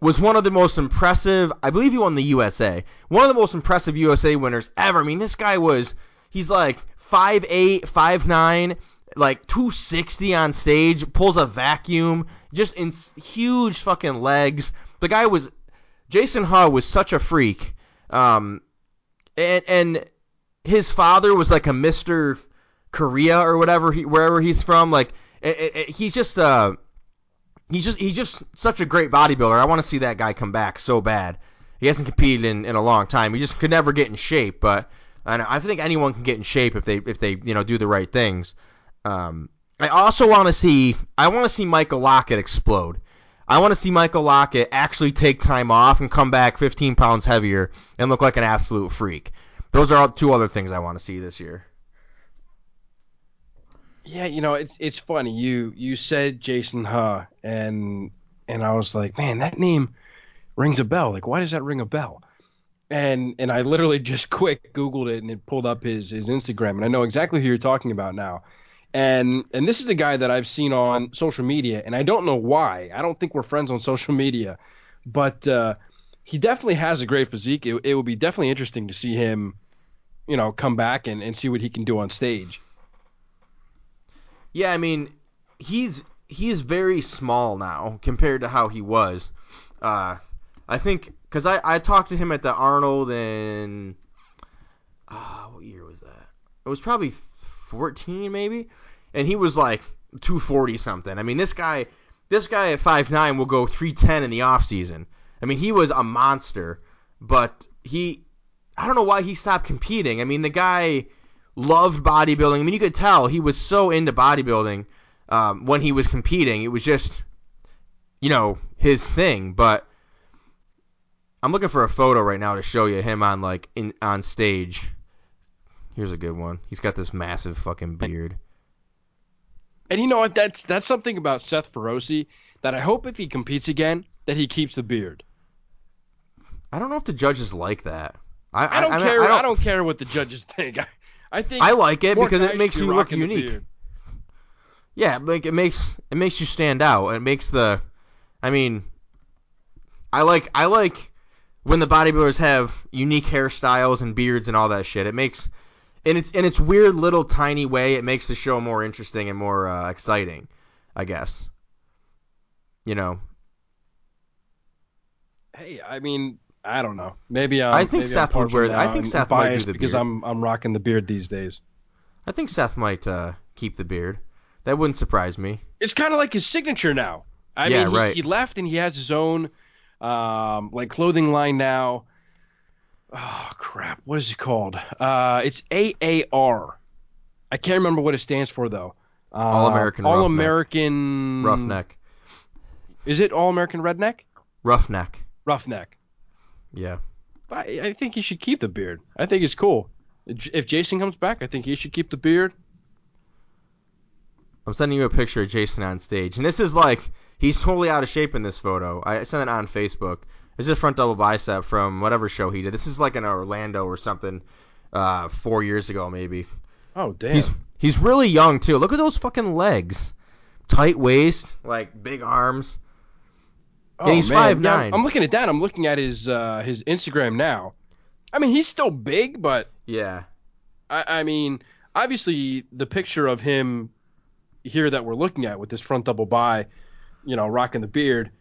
[SPEAKER 2] was one of the most impressive. I believe he won the USA. One of the most impressive USA winners ever. I mean, this guy was. He's like 5'8", 5'9", like 260 on stage. Pulls a vacuum. Just in huge fucking legs. The guy was. Jason Huh was such a freak um, and and his father was like a Mister Korea or whatever he wherever he's from. Like it, it, he's just uh he's just he's just such a great bodybuilder. I want to see that guy come back so bad. He hasn't competed in, in a long time. He just could never get in shape. But I, I think anyone can get in shape if they if they you know do the right things. Um, I also want to see I want to see Michael Lockett explode. I want to see Michael Lockett actually take time off and come back 15 pounds heavier and look like an absolute freak. Those are two other things I want to see this year.
[SPEAKER 3] Yeah, you know, it's it's funny. You you said Jason Huh and and I was like, man, that name rings a bell. Like, why does that ring a bell? And and I literally just quick Googled it and it pulled up his his Instagram and I know exactly who you're talking about now. And and this is a guy that I've seen on social media, and I don't know why. I don't think we're friends on social media, but uh, he definitely has a great physique. It, it would be definitely interesting to see him, you know, come back and, and see what he can do on stage.
[SPEAKER 2] Yeah, I mean, he's he's very small now compared to how he was. Uh, I think because I, I talked to him at the Arnold and uh, what year was that? It was probably 14 maybe, and he was like 240 something. I mean, this guy, this guy at 5'9 will go 310 in the off season. I mean, he was a monster, but he, I don't know why he stopped competing. I mean, the guy loved bodybuilding. I mean, you could tell he was so into bodybuilding um, when he was competing. It was just, you know, his thing. But I'm looking for a photo right now to show you him on like in on stage. Here's a good one. He's got this massive fucking beard.
[SPEAKER 3] And you know what? That's that's something about Seth Feroce that I hope if he competes again that he keeps the beard.
[SPEAKER 2] I don't know if the judges like that. I,
[SPEAKER 3] I don't
[SPEAKER 2] I,
[SPEAKER 3] care.
[SPEAKER 2] I,
[SPEAKER 3] don't, I don't care what the judges think. I, I think
[SPEAKER 2] I like it because it makes you look unique. Yeah, like it makes it makes you stand out. It makes the, I mean, I like I like when the bodybuilders have unique hairstyles and beards and all that shit. It makes, in its in its weird little tiny way, it makes the show more interesting and more uh, exciting. I guess. You know.
[SPEAKER 3] Hey, I mean, I don't know. Maybe I'm,
[SPEAKER 2] I think Seth would wear- I think Seth might do the
[SPEAKER 3] because
[SPEAKER 2] beard.
[SPEAKER 3] I'm I'm rocking the beard these days.
[SPEAKER 2] I think Seth might uh, keep the beard. That wouldn't surprise me.
[SPEAKER 3] It's kind of like his signature now. I
[SPEAKER 2] Yeah,
[SPEAKER 3] mean, he,
[SPEAKER 2] right.
[SPEAKER 3] he left and he has his own um, like clothing line now. Oh crap! What is it called? Uh, it's AAR. I can't remember what it stands for though. Uh,
[SPEAKER 2] All American
[SPEAKER 3] All
[SPEAKER 2] Roughneck.
[SPEAKER 3] American.
[SPEAKER 2] Roughneck.
[SPEAKER 3] Is it All American Redneck?
[SPEAKER 2] Roughneck.
[SPEAKER 3] Roughneck.
[SPEAKER 2] Yeah.
[SPEAKER 3] I, I think he should keep the beard. I think it's cool. If Jason comes back, I think he should keep the beard.
[SPEAKER 2] I'm sending you a picture of Jason on stage, and this is like he's totally out of shape in this photo. I sent it on Facebook. This is a front double bicep from whatever show he did. This is like in Orlando or something, uh, four years ago maybe.
[SPEAKER 3] Oh damn!
[SPEAKER 2] He's he's really young too. Look at those fucking legs, tight waist, like big arms.
[SPEAKER 3] oh,
[SPEAKER 2] and he's
[SPEAKER 3] man.
[SPEAKER 2] 5'9".
[SPEAKER 3] Yeah, I'm, I'm looking at that. I'm looking at his uh, his Instagram now. I mean, he's still big, but
[SPEAKER 2] Yeah,
[SPEAKER 3] I, I mean, obviously the picture of him here that we're looking at with this front double bi, you know, rocking the beard.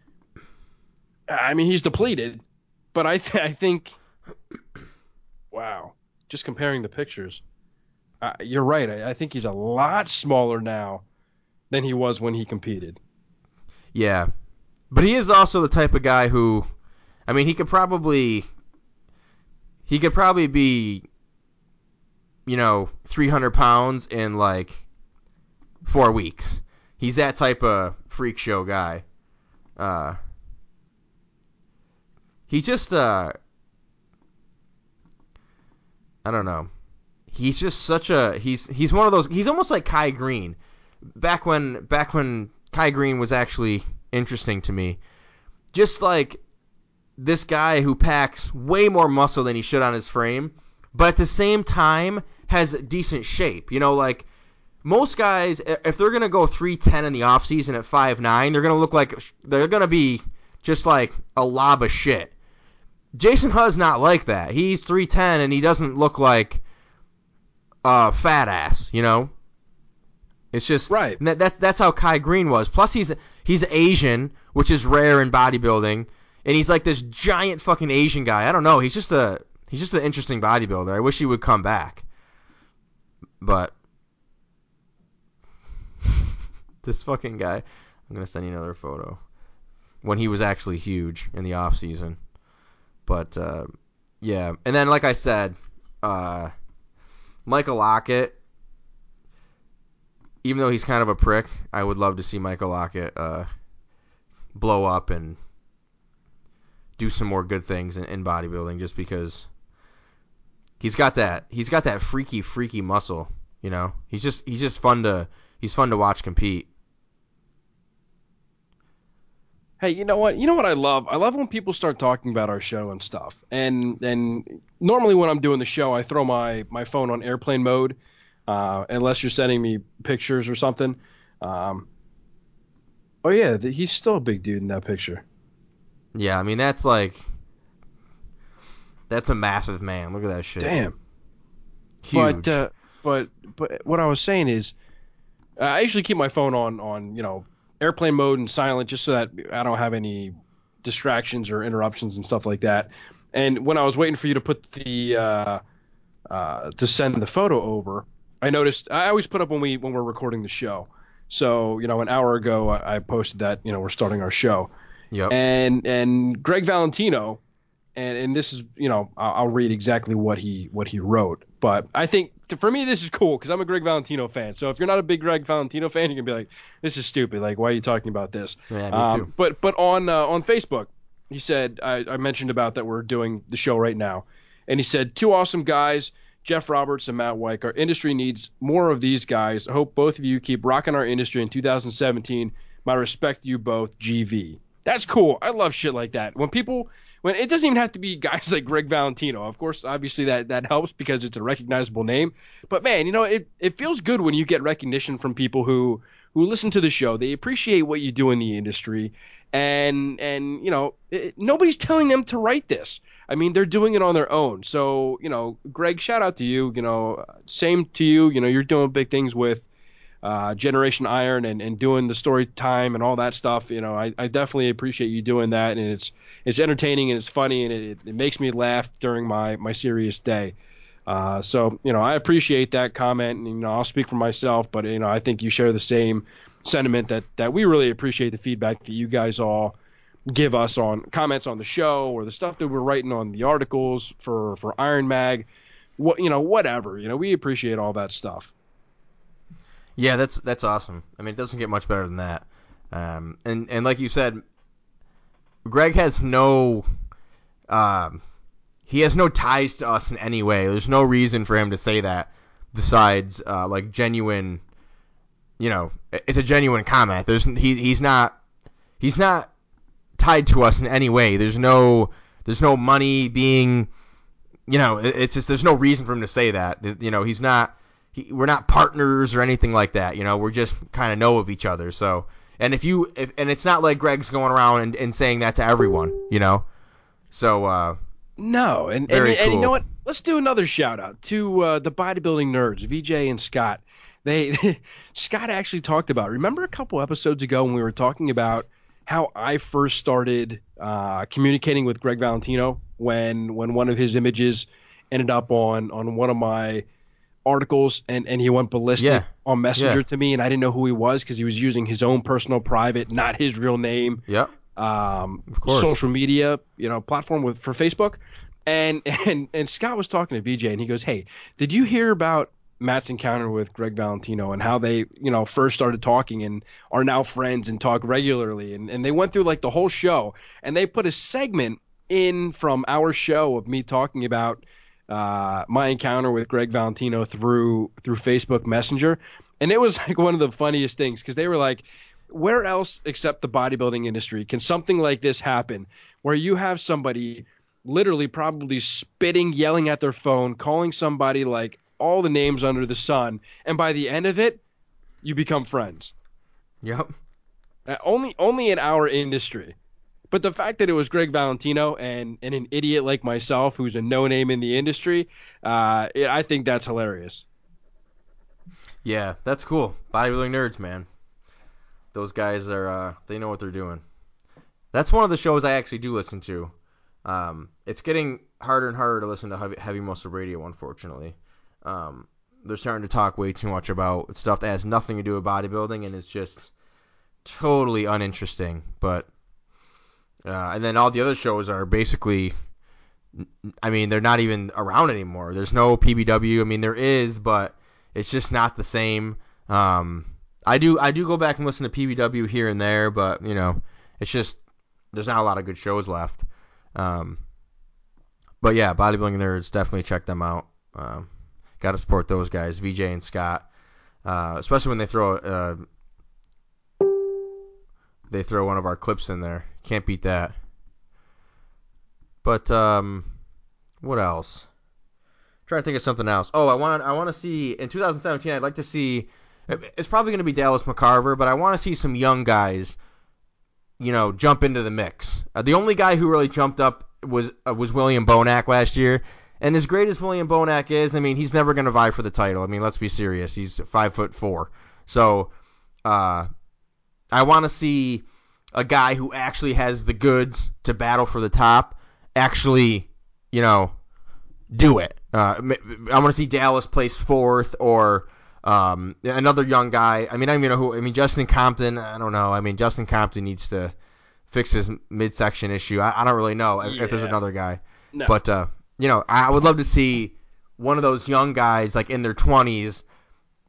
[SPEAKER 3] I mean, he's depleted, but I th- I think, wow, just comparing the pictures, uh, you're right. I, I think he's a lot smaller now than he was when he competed.
[SPEAKER 2] yeah, but he is also the type of guy who, I mean, he could probably, he could probably be, you know, 300 pounds in like four weeks. He's that type of freak show guy. Uh, he just, uh, I don't know. He's just such a he's he's one of those. He's almost like Kai Greene, back when back when Kai Greene was actually interesting to me. Just like this guy who packs way more muscle than he should on his frame, but at the same time has decent shape. You know, like most guys, if they're gonna go 310 in the offseason at 5'9", they're gonna look like they're gonna be just like a lob of shit. Jason Huh's not like that. He's 310 and he doesn't look like a fat ass, you know? It's just
[SPEAKER 3] Right.
[SPEAKER 2] That, that's that's how Kai Greene was. Plus he's he's Asian, which is rare in bodybuilding, and he's like this giant fucking Asian guy. I don't know. He's just a he's just an interesting bodybuilder. I wish he would come back. But this fucking guy, I'm gonna send you another photo when he was actually huge in the off season. But uh, yeah, and then like I said, uh, Michael Lockett. Even though he's kind of a prick, I would love to see Michael Lockett uh, blow up and do some more good things in, in bodybuilding. Just because he's got that he's got that freaky freaky muscle. You know, he's just he's just fun to he's fun to watch compete.
[SPEAKER 3] Hey, you know what? You know what I love? I love when people start talking about our show and stuff. And and normally when I'm doing the show, I throw my my phone on airplane mode, uh, unless you're sending me pictures or something. Um, oh yeah, he's still a big dude in that picture.
[SPEAKER 2] Yeah, I mean that's like that's a massive man. Look at that shit.
[SPEAKER 3] Damn.
[SPEAKER 2] Huge.
[SPEAKER 3] But uh, but but what I was saying is, I usually keep my phone on on you know airplane mode and silent just so that I don't have any distractions or interruptions and stuff like that. And when I was waiting for you to put the uh, uh, to send the photo over, I noticed I always put up when we when we're recording the show. So you know, an hour ago I, I posted that you know we're starting our show,
[SPEAKER 2] yep.
[SPEAKER 3] and and Gregg Valentino, and and this is you know I'll, I'll read exactly what he what he wrote, but I think to, for me this is cool because I'm a Gregg Valentino fan. So if you're not a big Gregg Valentino fan, you can be like, this is stupid. Like why are you talking about this?
[SPEAKER 2] yeah, me
[SPEAKER 3] Um,
[SPEAKER 2] too.
[SPEAKER 3] but but on uh, on Facebook, he said I, I mentioned about that we're doing the show right now, and he said two awesome guys, Geoff Roberts and Matt White. Our industry needs more of these guys. I hope both of you keep rocking our industry in 2017. My respect to you both, GV. That's cool. I love shit like that. When people when it doesn't even have to be guys like Gregg Valentino. Of course, obviously that that helps because it's a recognizable name. But man, you know, it it feels good when you get recognition from people who who listen to the show. They appreciate what you do in the industry, and and you know it, nobody's telling them to write this. I mean, they're doing it on their own. So you know, Gregg, shout out to you. You know, same to you. You know, you're doing big things with uh, Generation Iron and, and doing the story time and all that stuff. You know, I, I definitely appreciate you doing that, and it's it's entertaining and it's funny and it, it makes me laugh during my my serious day. Uh, so you know, I appreciate that comment, and you know, I'll speak for myself, but you know, I think you share the same sentiment that that we really appreciate the feedback that you guys all give us on comments on the show or the stuff that we're writing on the articles for for Iron Mag, what you know, whatever. You know, we appreciate all that stuff.
[SPEAKER 2] Yeah, that's that's awesome. I mean, it doesn't get much better than that. Um, and and like you said, Gregg has no, um, he has no ties to us in any way. There's no reason for him to say that, besides uh, like genuine, you know, it's a genuine comment. There's he he's not he's not tied to us in any way. There's no there's no money being, you know, it's just there's no reason for him to say that. You know, he's not he, we're not partners or anything like that. You know, we're just kind of know of each other. So, and if you, if, and it's not like Gregg's going around and, and saying that to everyone, you know. So, uh,
[SPEAKER 3] no, and and, cool. and, you know what? Let's do another shout out to uh, the bodybuilding nerds, VJ and Scott. They Scott actually talked about. Remember a couple episodes ago when we were talking about how I first started uh, communicating with Gregg Valentino when when one of his images ended up on on one of my articles and, and he went ballistic yeah. on Messenger yeah. to me, and I didn't know who he was because he was using his own personal private, not his real name.
[SPEAKER 2] Yeah.
[SPEAKER 3] Um, of course. social media, you know, platform with for Facebook, and and and Scott was talking to VJ, and he goes, "Hey, did you hear about Matt's encounter with Gregg Valentino and how they, you know, first started talking and are now friends and talk regularly. And, and they went through like the whole show and they put a segment in from our show of me talking about uh, my encounter with Gregg Valentino through through Facebook Messenger, and it was like one of the funniest things because they were like, "Where else except the bodybuilding industry can something like this happen, where you have somebody literally probably spitting, yelling at their phone, calling somebody like all the names under the sun, and by the end of it, you become friends."
[SPEAKER 2] Yep.
[SPEAKER 3] Uh, only only in our industry. But the fact that it was Gregg Valentino and, and an idiot like myself, who's a no name in the industry, uh, I think that's hilarious.
[SPEAKER 2] Yeah, that's cool. Bodybuilding nerds, man. Those guys are uh, they know what they're doing. That's one of the shows I actually do listen to. Um, it's getting harder and harder to listen to heavy, heavy muscle radio, unfortunately. Um, they're starting to talk way too much about stuff that has nothing to do with bodybuilding and it's just totally uninteresting. But uh, and then all the other shows are basically, I mean, they're not even around anymore. There's no PBW. I mean, there is, but it's just not the same. Um, I do I do go back and listen to PBW here and there, but you know, it's just there's not a lot of good shows left. Um, but yeah, bodybuilding nerds definitely check them out. Um, Got to support those guys, VJ and Scott, uh, especially when they throw uh, they throw one of our clips in there. Can't beat that. But um, what else? I'm trying to think of something else. Oh, I want I want to see in 2017. I'd like to see. It's probably going to be Dallas McCarver, but I want to see some young guys. You know, jump into the mix. Uh, the only guy who really jumped up was uh, was William Bonac last year. And as great as William Bonac is, I mean, he's never going to vie for the title. I mean, let's be serious. He's five foot four. So, uh, I want to see a guy who actually has the goods to battle for the top actually, you know, do it. Uh, I want to see Dallas place fourth or um, another young guy. I mean, I don't even know who. I mean, Justin Compton. I don't know. I mean, Justin Compton needs to fix his midsection issue. I, I don't really know if, yeah. if there's another guy. No. But uh, you know, I would love to see one of those young guys like in their 20s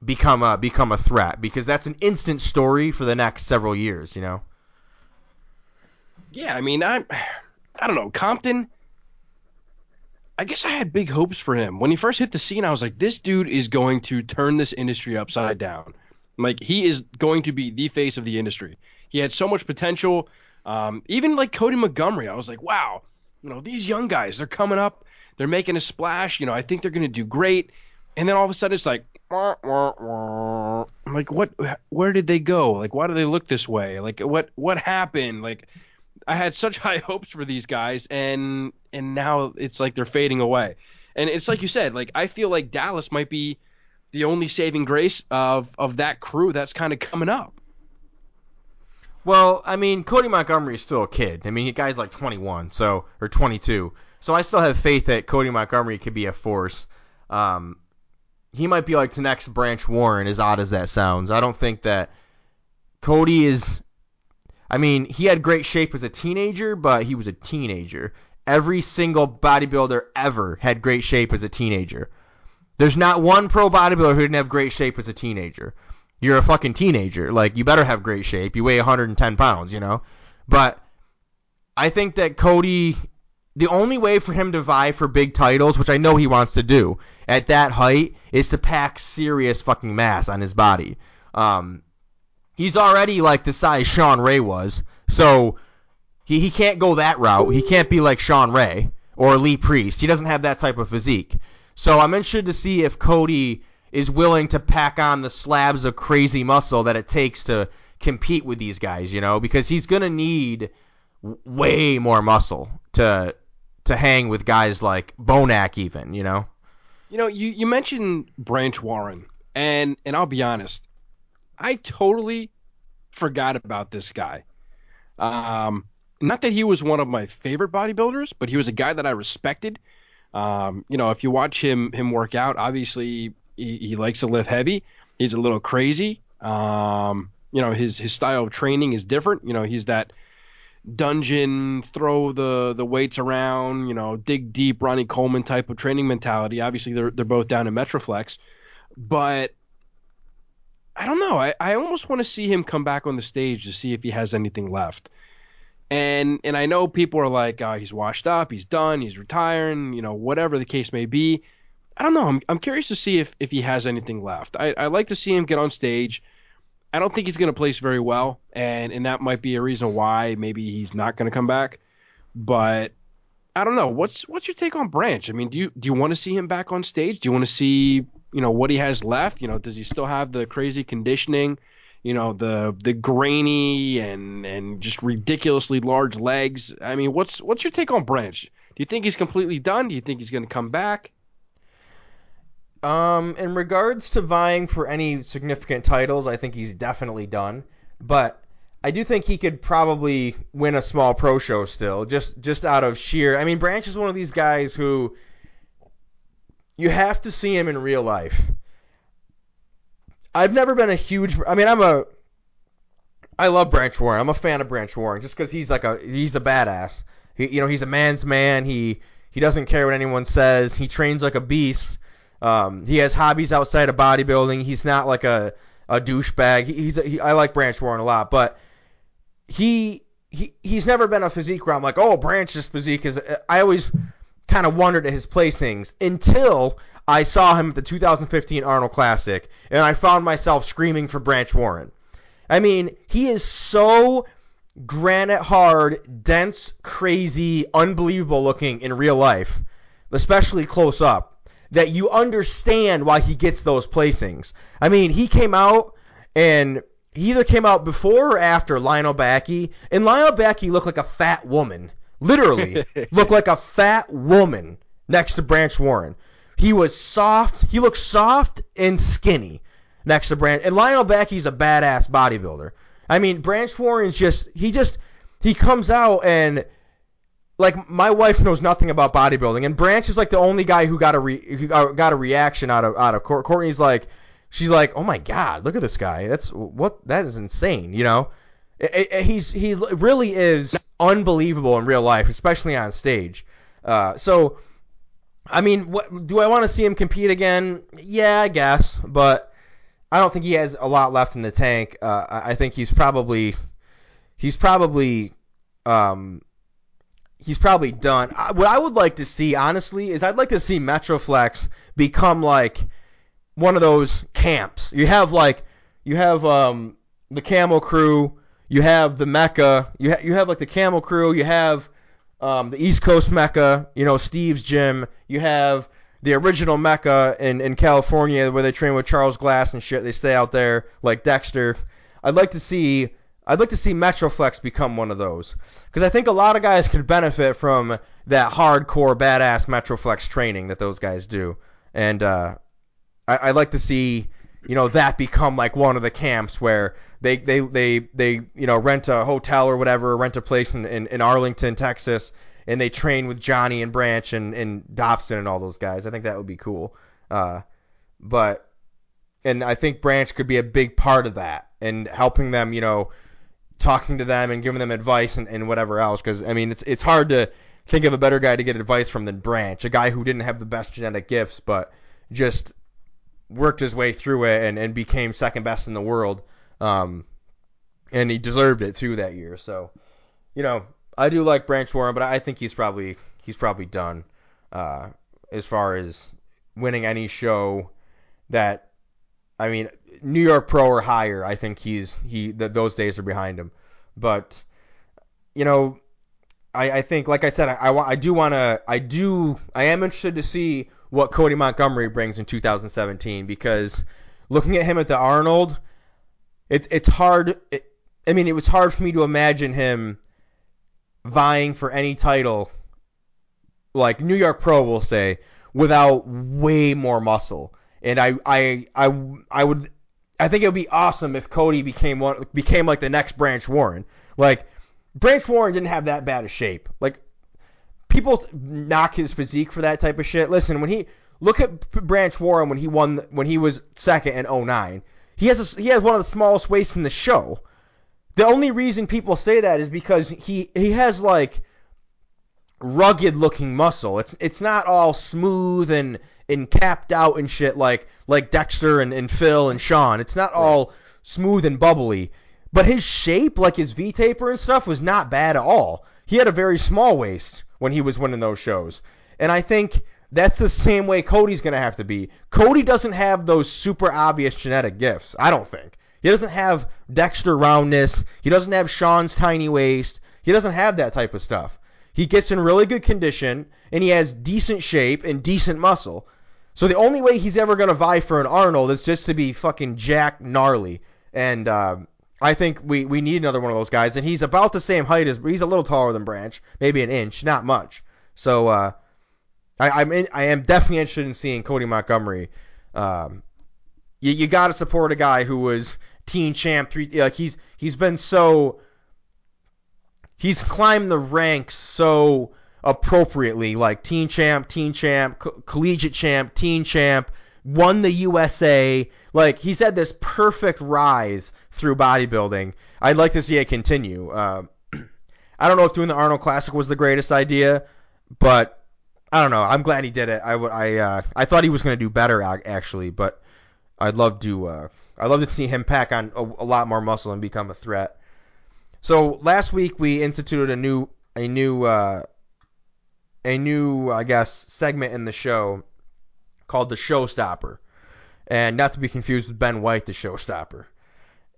[SPEAKER 2] become a become a threat because that's an instant story for the next several years. You know.
[SPEAKER 3] Yeah, I mean, I, I don't know, Compton. I guess I had big hopes for him when he first hit the scene. I was like, this dude is going to turn this industry upside down. Like he is going to be the face of the industry. He had so much potential. Um, even like Cody Montgomery, I was like, wow, you know, these young guys, they're coming up, they're making a splash. You know, I think they're going to do great. And then all of a sudden, it's like, wah, wah, wah. I'm like, what? Where did they go? Like, why do they look this way? Like, what? What happened? Like, I had such high hopes for these guys, and and now it's like they're fading away. And it's like you said, like I feel like Dallas might be the only saving grace of of that crew that's kind of coming up.
[SPEAKER 2] Well, I mean, Cody Montgomery is still a kid. I mean, the guy's like 21, so or 22. So I still have faith that Cody Montgomery could be a force. Um, he might be like the next Branch Warren, as odd as that sounds. I don't think that Cody is. I mean, he had great shape as a teenager, but he was a teenager. Every single bodybuilder ever had great shape as a teenager. There's not one pro bodybuilder who didn't have great shape as a teenager. You're a fucking teenager. Like, you better have great shape. You weigh 110 pounds, you know? But I think that Cody, the only way for him to vie for big titles, which I know he wants to do at that height, is to pack serious fucking mass on his body. Um, he's already like the size Shawn Ray was. So he, he can't go that route. He can't be like Shawn Ray or Lee Priest. He doesn't have that type of physique. So I'm interested to see if Cody is willing to pack on the slabs of crazy muscle that it takes to compete with these guys, you know, because he's going to need way more muscle to to hang with guys like Bonac even, you know.
[SPEAKER 3] You know, you, you mentioned Branch Warren, and and I'll be honest, I totally forgot about this guy. Um, not that he was one of my favorite bodybuilders, but he was a guy that I respected. Um, you know, if you watch him him work out, obviously he, he likes to lift heavy. He's a little crazy. Um, you know, his his style of training is different. You know, he's that dungeon, throw the the weights around, you know, dig deep, Ronnie Coleman type of training mentality. Obviously, they're they're both down in Metroflex, but I don't know. I, I almost want to see him come back on the stage to see if he has anything left. And and I know people are like, oh, he's washed up, he's done, he's retiring, you know, whatever the case may be. I don't know. I'm, I'm curious to see if, if he has anything left. I, I like to see him get on stage. I don't think he's going to place very well, and, and that might be a reason why maybe he's not going to come back. But I don't know. What's what's your take on Branch? I mean, do you do you want to see him back on stage? Do you want to see you know what he has left? You know, does he still have the crazy conditioning? You know, the the grainy and and just ridiculously large legs. I mean, what's what's your take on Branch? Do you think he's completely done? Do you think he's going to come back?
[SPEAKER 2] Um, in regards to vying for any significant titles, I think he's definitely done. But I do think he could probably win a small pro show still, just just out of sheer. I mean, Branch is one of these guys who you have to see him in real life. I've never been a huge. I mean, I'm a. I love Branch Warren. I'm a fan of Branch Warren just because he's like a he's a badass. He, you know, he's a man's man. He he doesn't care what anyone says. He trains like a beast. Um, he has hobbies outside of bodybuilding. He's not like a a douchebag. He, he's a, he, I like Branch Warren a lot, but he he he's never been a physique where I'm like, oh, Branch's physique is. I always kind of wondered at his placings until I saw him at the 2015 Arnold Classic, and I found myself screaming for Branch Warren. I mean, he is so granite hard, dense, crazy, unbelievable looking in real life, especially close up that you understand why he gets those placings. I mean, he came out and he either came out before or after Lionel Beyeke, and Lionel Beyeke looked like a fat woman. Literally, looked like a fat woman next to Branch Warren. He was soft. He looked soft and skinny next to Branch. And Lionel Beyeke's a badass bodybuilder. I mean, Branch Warren's just he just he comes out and like my wife knows nothing about bodybuilding, and Branch is like the only guy who got a re, who got a reaction out of out of Courtney's like, she's like, oh my god, look at this guy. That's what that is insane. You know, it, it, he's he really is unbelievable in real life, especially on stage. Uh, so, I mean, what do I want to see him compete again? Yeah, I guess, but I don't think he has a lot left in the tank. Uh, I think he's probably he's probably um, he's probably done. What I would like to see, honestly, is I'd like to see Metroflex become like one of those camps. You have like you have um, the Camel Crew, you have the Mecca, you ha- you have like the Camel Crew, you have um, the East Coast Mecca, you know Steve's gym, you have the original Mecca in, in California where they train with Charles Glass and shit. They stay out there like Dexter. I'd like to see I'd like to see Metroflex become one of those because I think a lot of guys could benefit from that hardcore badass Metroflex training that those guys do, and uh, I, I'd like to see you know that become like one of the camps where they they they, they you know rent a hotel or whatever, rent a place in, in, in Arlington, Texas, and they train with Johnny and Branch and, and Dobson and all those guys. I think that would be cool. Uh, but and I think Branch could be a big part of that and helping them, you know, talking to them and giving them advice and, and whatever else. Because I mean, it's it's hard to think of a better guy to get advice from than Branch, a guy who didn't have the best genetic gifts, but just worked his way through it and, and became second best in the world. Um, and he deserved it too that year. So, you know, I do like Branch Warren, but I think he's probably he's probably done uh, as far as winning any show that I mean New York Pro or higher. I think he's he that those days are behind him. But you know, I, I think like I said, I, I, I do want to I do I am interested to see what Cody Montgomery brings in 2017 because looking at him at the Arnold, it's it's hard. It, I mean, it was hard for me to imagine him vying for any title, like New York Pro will say, without way more muscle. And I, I, I, I would, I think it would be awesome if Cody became one, became like the next Branch Warren. Like Branch Warren didn't have that bad a shape. Like people knock his physique for that type of shit. Listen, when he look at Branch Warren when he won, when he was second in 09, he has a, he has one of the smallest waists in the show. The only reason people say that is because he he has like rugged looking muscle. It's it's not all smooth and and capped out and shit like like Dexter and, and Phil and Shawn. It's not all smooth and bubbly. But his shape, like his V taper and stuff, was not bad at all. He had a very small waist when he was winning those shows. And I think that's the same way Cody's going to have to be. Cody doesn't have those super obvious genetic gifts, I don't think. He doesn't have Dexter roundness. He doesn't have Shawn's tiny waist. He doesn't have that type of stuff. He gets in really good condition and he has decent shape and decent muscle. So the only way he's ever going to vie for an Arnold is just to be fucking jack gnarly. And uh, I think we, we need another one of those guys. And he's about the same height as he's a little taller than Branch, maybe an inch, not much. So uh, I, in, I am definitely interested in seeing Cody Montgomery um, you, you got to support a guy who was teen champ three like he's he's been so he's climbed the ranks so appropriately like teen champ teen champ co- collegiate champ teen champ won the USA like he's had this perfect rise through bodybuilding. I'd like to see it continue. Uh, I don't know if doing the Arnold Classic was the greatest idea but I don't know. I'm glad he did it. I would I uh, I thought he was going to do better actually but I'd love to. Uh, I'd love to see him pack on a, a, lot more muscle and become a threat. So last week we instituted a new a new uh, a new I guess segment in the show called the Showstopper, and not to be confused with Ben White, the Showstopper,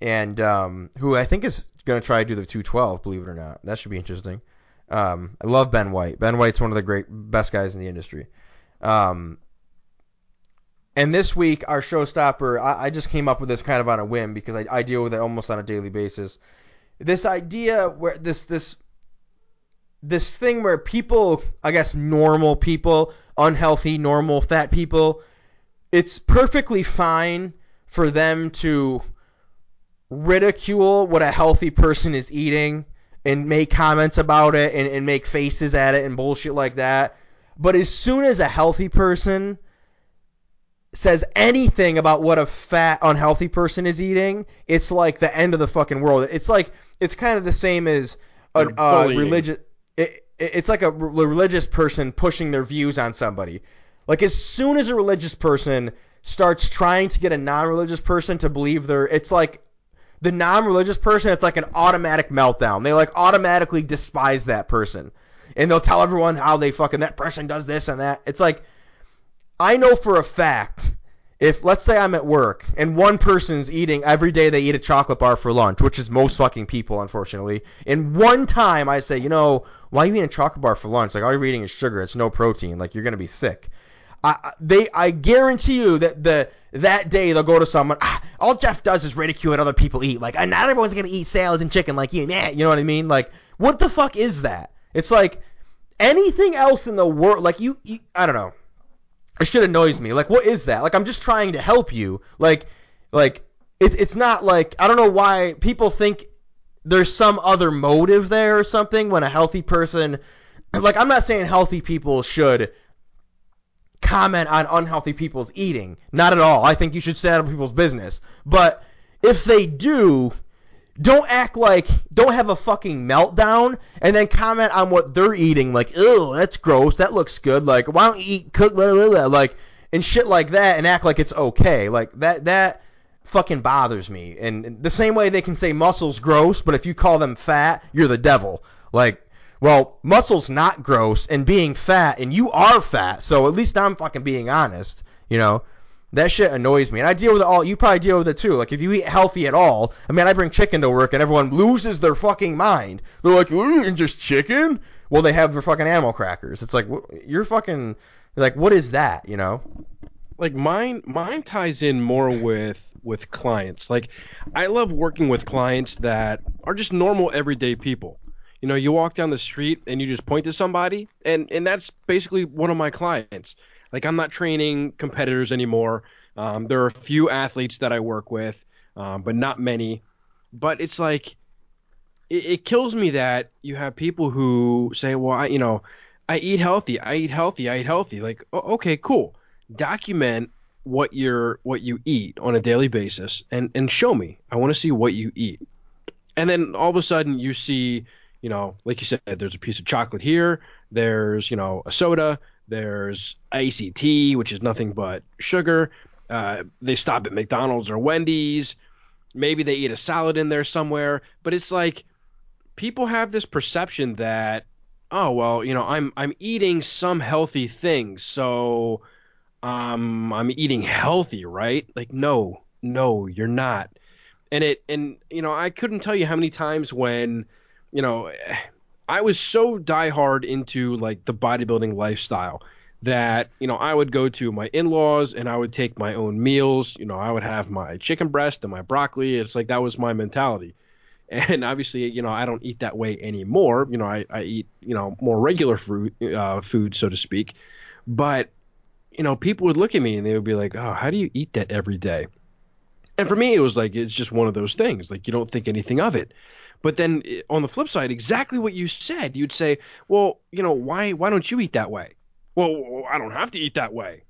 [SPEAKER 2] and um, who I think is going to try to do the 212. Believe it or not, that should be interesting. Um, I love Ben White. Ben White's one of the great best guys in the industry. Um, and this week, our showstopper, I, I, just came up with this kind of on a whim because I, I deal with it almost on a daily basis. This idea where this this this thing where people, I guess, normal people, unhealthy, normal, fat people, it's perfectly fine for them to ridicule what a healthy person is eating and make comments about it and, and make faces at it and bullshit like that. But as soon as a healthy person says anything about what a fat, unhealthy person is eating, it's like the end of the fucking world. It's like it's kind of the same as a uh, religious. It, it's like a religious person pushing their views on somebody. Like as soon as a religious person starts trying to get a non-religious person to believe they're, it's like the non-religious person. It's like an automatic meltdown. They like automatically despise that person, and they'll tell everyone how they fucking that person does this and that. It's like I know for a fact if let's say I'm at work and one person's eating every day they eat a chocolate bar for lunch, which is most fucking people, unfortunately. And one time I say, you know, why are you eating a chocolate bar for lunch? Like all you're eating is sugar. It's no protein. Like you're gonna be sick. I, they, I guarantee you that the that day they'll go to someone. Ah, all Geoff does is ridicule what other people eat. Like, not everyone's gonna eat salads and chicken like you. Nah, you know what I mean? Like, what the fuck is that? It's like anything else in the world. Like you, you I don't know. It shit annoys me. Like, what is that? Like, I'm just trying to help you. Like, like it, it's not like I don't know why people think there's some other motive there or something when a healthy person like I'm not saying healthy people should comment on unhealthy people's eating. Not at all. I think you should stay out of people's business. But if they do, don't act like don't have a fucking meltdown and then comment on what they're eating like, "Ew, that's gross. That looks good." Like, "Why don't you eat cook blah, blah, blah, like and shit like that and act like it's okay. Like that that fucking bothers me. And the same way they can say muscles gross, but if you call them fat, you're the devil. Like well, muscle's not gross, and being fat, and you are fat, so at least I'm fucking being honest, you know? That shit annoys me, and I deal with it all. You probably deal with it too. Like if you eat healthy at all, I mean, I bring chicken to work, and everyone loses their fucking mind. They're like, "Ooh, just chicken?" Well, they have their fucking animal crackers. It's like you're fucking like, what is that? You know?
[SPEAKER 3] Like mine, mine ties in more with with clients. Like I love working with clients that are just normal everyday people. You know, you walk down the street and you just point to somebody, and and that's basically one of my clients. Like I'm not training competitors anymore. Um, there are a few athletes that I work with, um, but not many. But it's like it, it, kills me that you have people who say, "Well, I, you know, I eat healthy. I eat healthy. I eat healthy." Like, okay, cool. Document what you're what you eat on a daily basis and and show me. I want to see what you eat. And then all of a sudden you see you know, like you said, there's a piece of chocolate here. There's, you know, a soda. There's tea, which is nothing but sugar. Uh, they stop at McDonald's or Wendy's. Maybe they eat a salad in there somewhere. But it's like people have this perception that, oh well, you know, I'm I'm eating some healthy things, so um, I'm eating healthy, right? Like, no, no, you're not. And it and you know, I couldn't tell you how many times when you know, I was so diehard into like the bodybuilding lifestyle that you know I would go to my in-laws and I would take my own meals. You know, I would have my chicken breast and my broccoli. It's like that was my mentality. And obviously, you know, I don't eat that way anymore. You know, I, I eat you know more regular food, uh, food so to speak. But you know, people would look at me and they would be like, "Oh, how do you eat that every day?" And for me, it was like it's just one of those things. Like you don't think anything of it. But then eh, on the flip side, exactly what you said, you'd say, well, you know, why why don't you eat that way? Well, I don't have to eat that way.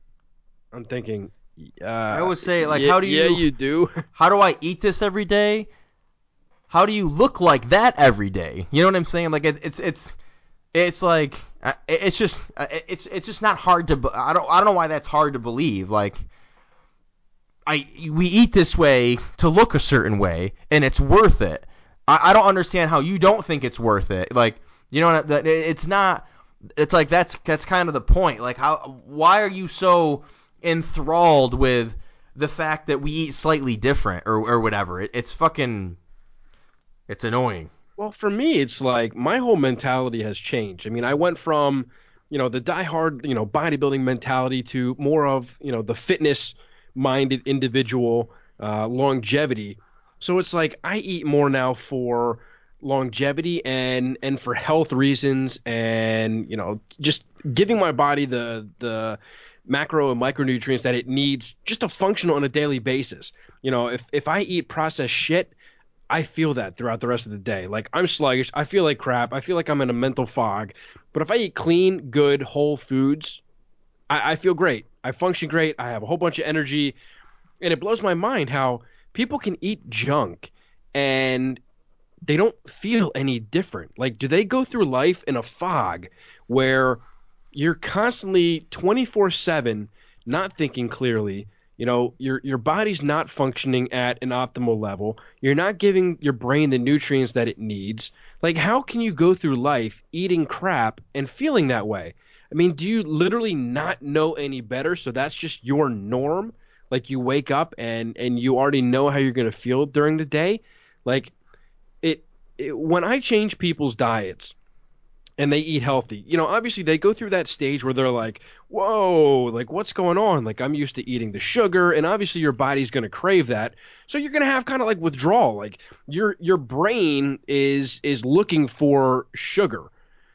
[SPEAKER 3] I'm thinking. Uh, I
[SPEAKER 2] would say, like, how do you?
[SPEAKER 3] Yeah, you do.
[SPEAKER 2] how do I eat this every day? How do you look like that every day? You know what I'm saying? Like, it, it's it's it's like it's just it's it's just not hard to. I don't I don't know why that's hard to believe. Like. I we eat this way to look a certain way, and it's worth it. I, I don't understand how you don't think it's worth it. Like, you know, that it's not. It's like that's that's kind of the point. Like, how? Why are you so enthralled with the fact that we eat slightly different or or whatever? It, it's fucking. It's annoying.
[SPEAKER 3] Well, for me, it's like my whole mentality has changed. I mean, I went from, you know, the diehard, you know, bodybuilding mentality to more of, you know, the fitness minded individual, uh, longevity so it's like I eat more now for longevity and and for health reasons and you know just giving my body the the macro and micronutrients that it needs just to function on a daily basis. You know, if if I eat processed shit, I feel that throughout the rest of the day. Like I'm sluggish, I feel like crap, I feel like I'm in a mental fog. But if I eat clean, good, whole foods, I, I feel great. I function great. I have a whole bunch of energy, and it blows my mind how people can eat junk and they don't feel any different. Like, do they go through life in a fog where you're constantly 24 7 not thinking clearly? You know, your your body's not functioning at an optimal level. You're not giving your brain the nutrients that it needs. Like, how can you go through life eating crap and feeling that way? I mean, do you literally not know any better? So that's just your norm? Like you wake up and and you already know how you're going to feel during the day like it, it when i change people's diets and they eat healthy, you know, obviously they go through that stage where they're like, whoa, like what's going on? Like I'm used to eating the sugar, and obviously your body's going to crave that. So you're going to have kind of like withdrawal. Like your your brain is is looking for sugar.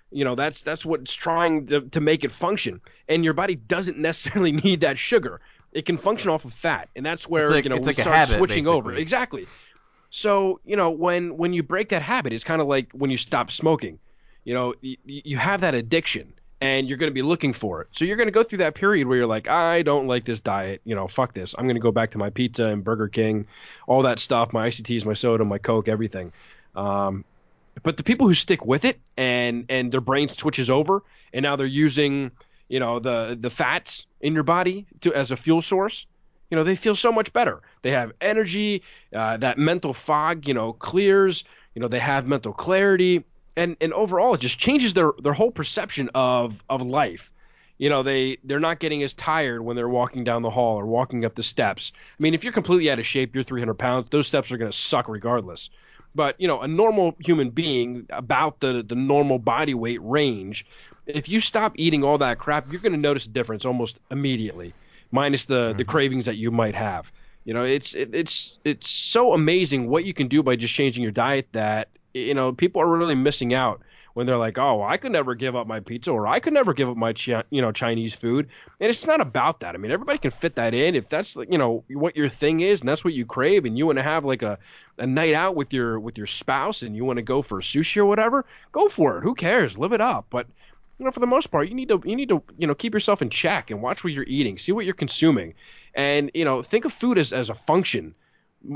[SPEAKER 3] You know, that's that's what's trying to, to make it function. And your body doesn't necessarily need that sugar. It can function off of fat, and that's where
[SPEAKER 2] like-
[SPEAKER 3] you know we
[SPEAKER 2] like
[SPEAKER 3] start
[SPEAKER 2] habit,
[SPEAKER 3] switching over. Exactly. So you know when when you break that habit, it's kind of like when you stop smoking. You know, y- y- you have that addiction, and you're going to be looking for it. So you're going to go through that period where you're like, I don't like this diet. You know, fuck this. I'm going to go back to my pizza and Burger King, all that stuff, my ICTs, my soda, my Coke, everything. Um, but the people who stick with it and and their brain switches over, and now they're using you know the the fats in your body to as a fuel source. You know, they feel so much better. They have energy. Uh, that mental fog, you know, clears. You know, they have mental clarity, and and overall, it just changes their their whole perception of of life. You know, they they're not getting as tired when they're walking down the hall or walking up the steps. I mean, if you're completely out of shape, you're 300 pounds. Those steps are going to suck regardless. But you know, a normal human being about the the normal body weight range, if you stop eating all that crap, you're going to notice a difference almost immediately, minus the the mm-hmm. cravings that you might have. You know, it's it, it's it's so amazing what you can do by just changing your diet that you know people are really missing out when they're like, oh, I could never give up my pizza or I could never give up my chi- you know Chinese food, and it's not about that. I mean, everybody can fit that in if that's you know what your thing is and that's what you crave, and you want to have like a a night out with your with your spouse and you want to go for sushi or whatever, go for it. Who cares? Live it up. But you know, for the most part, you need to you need to you know keep yourself in check and watch what you're eating, see what you're consuming, and you know think of food as as a function.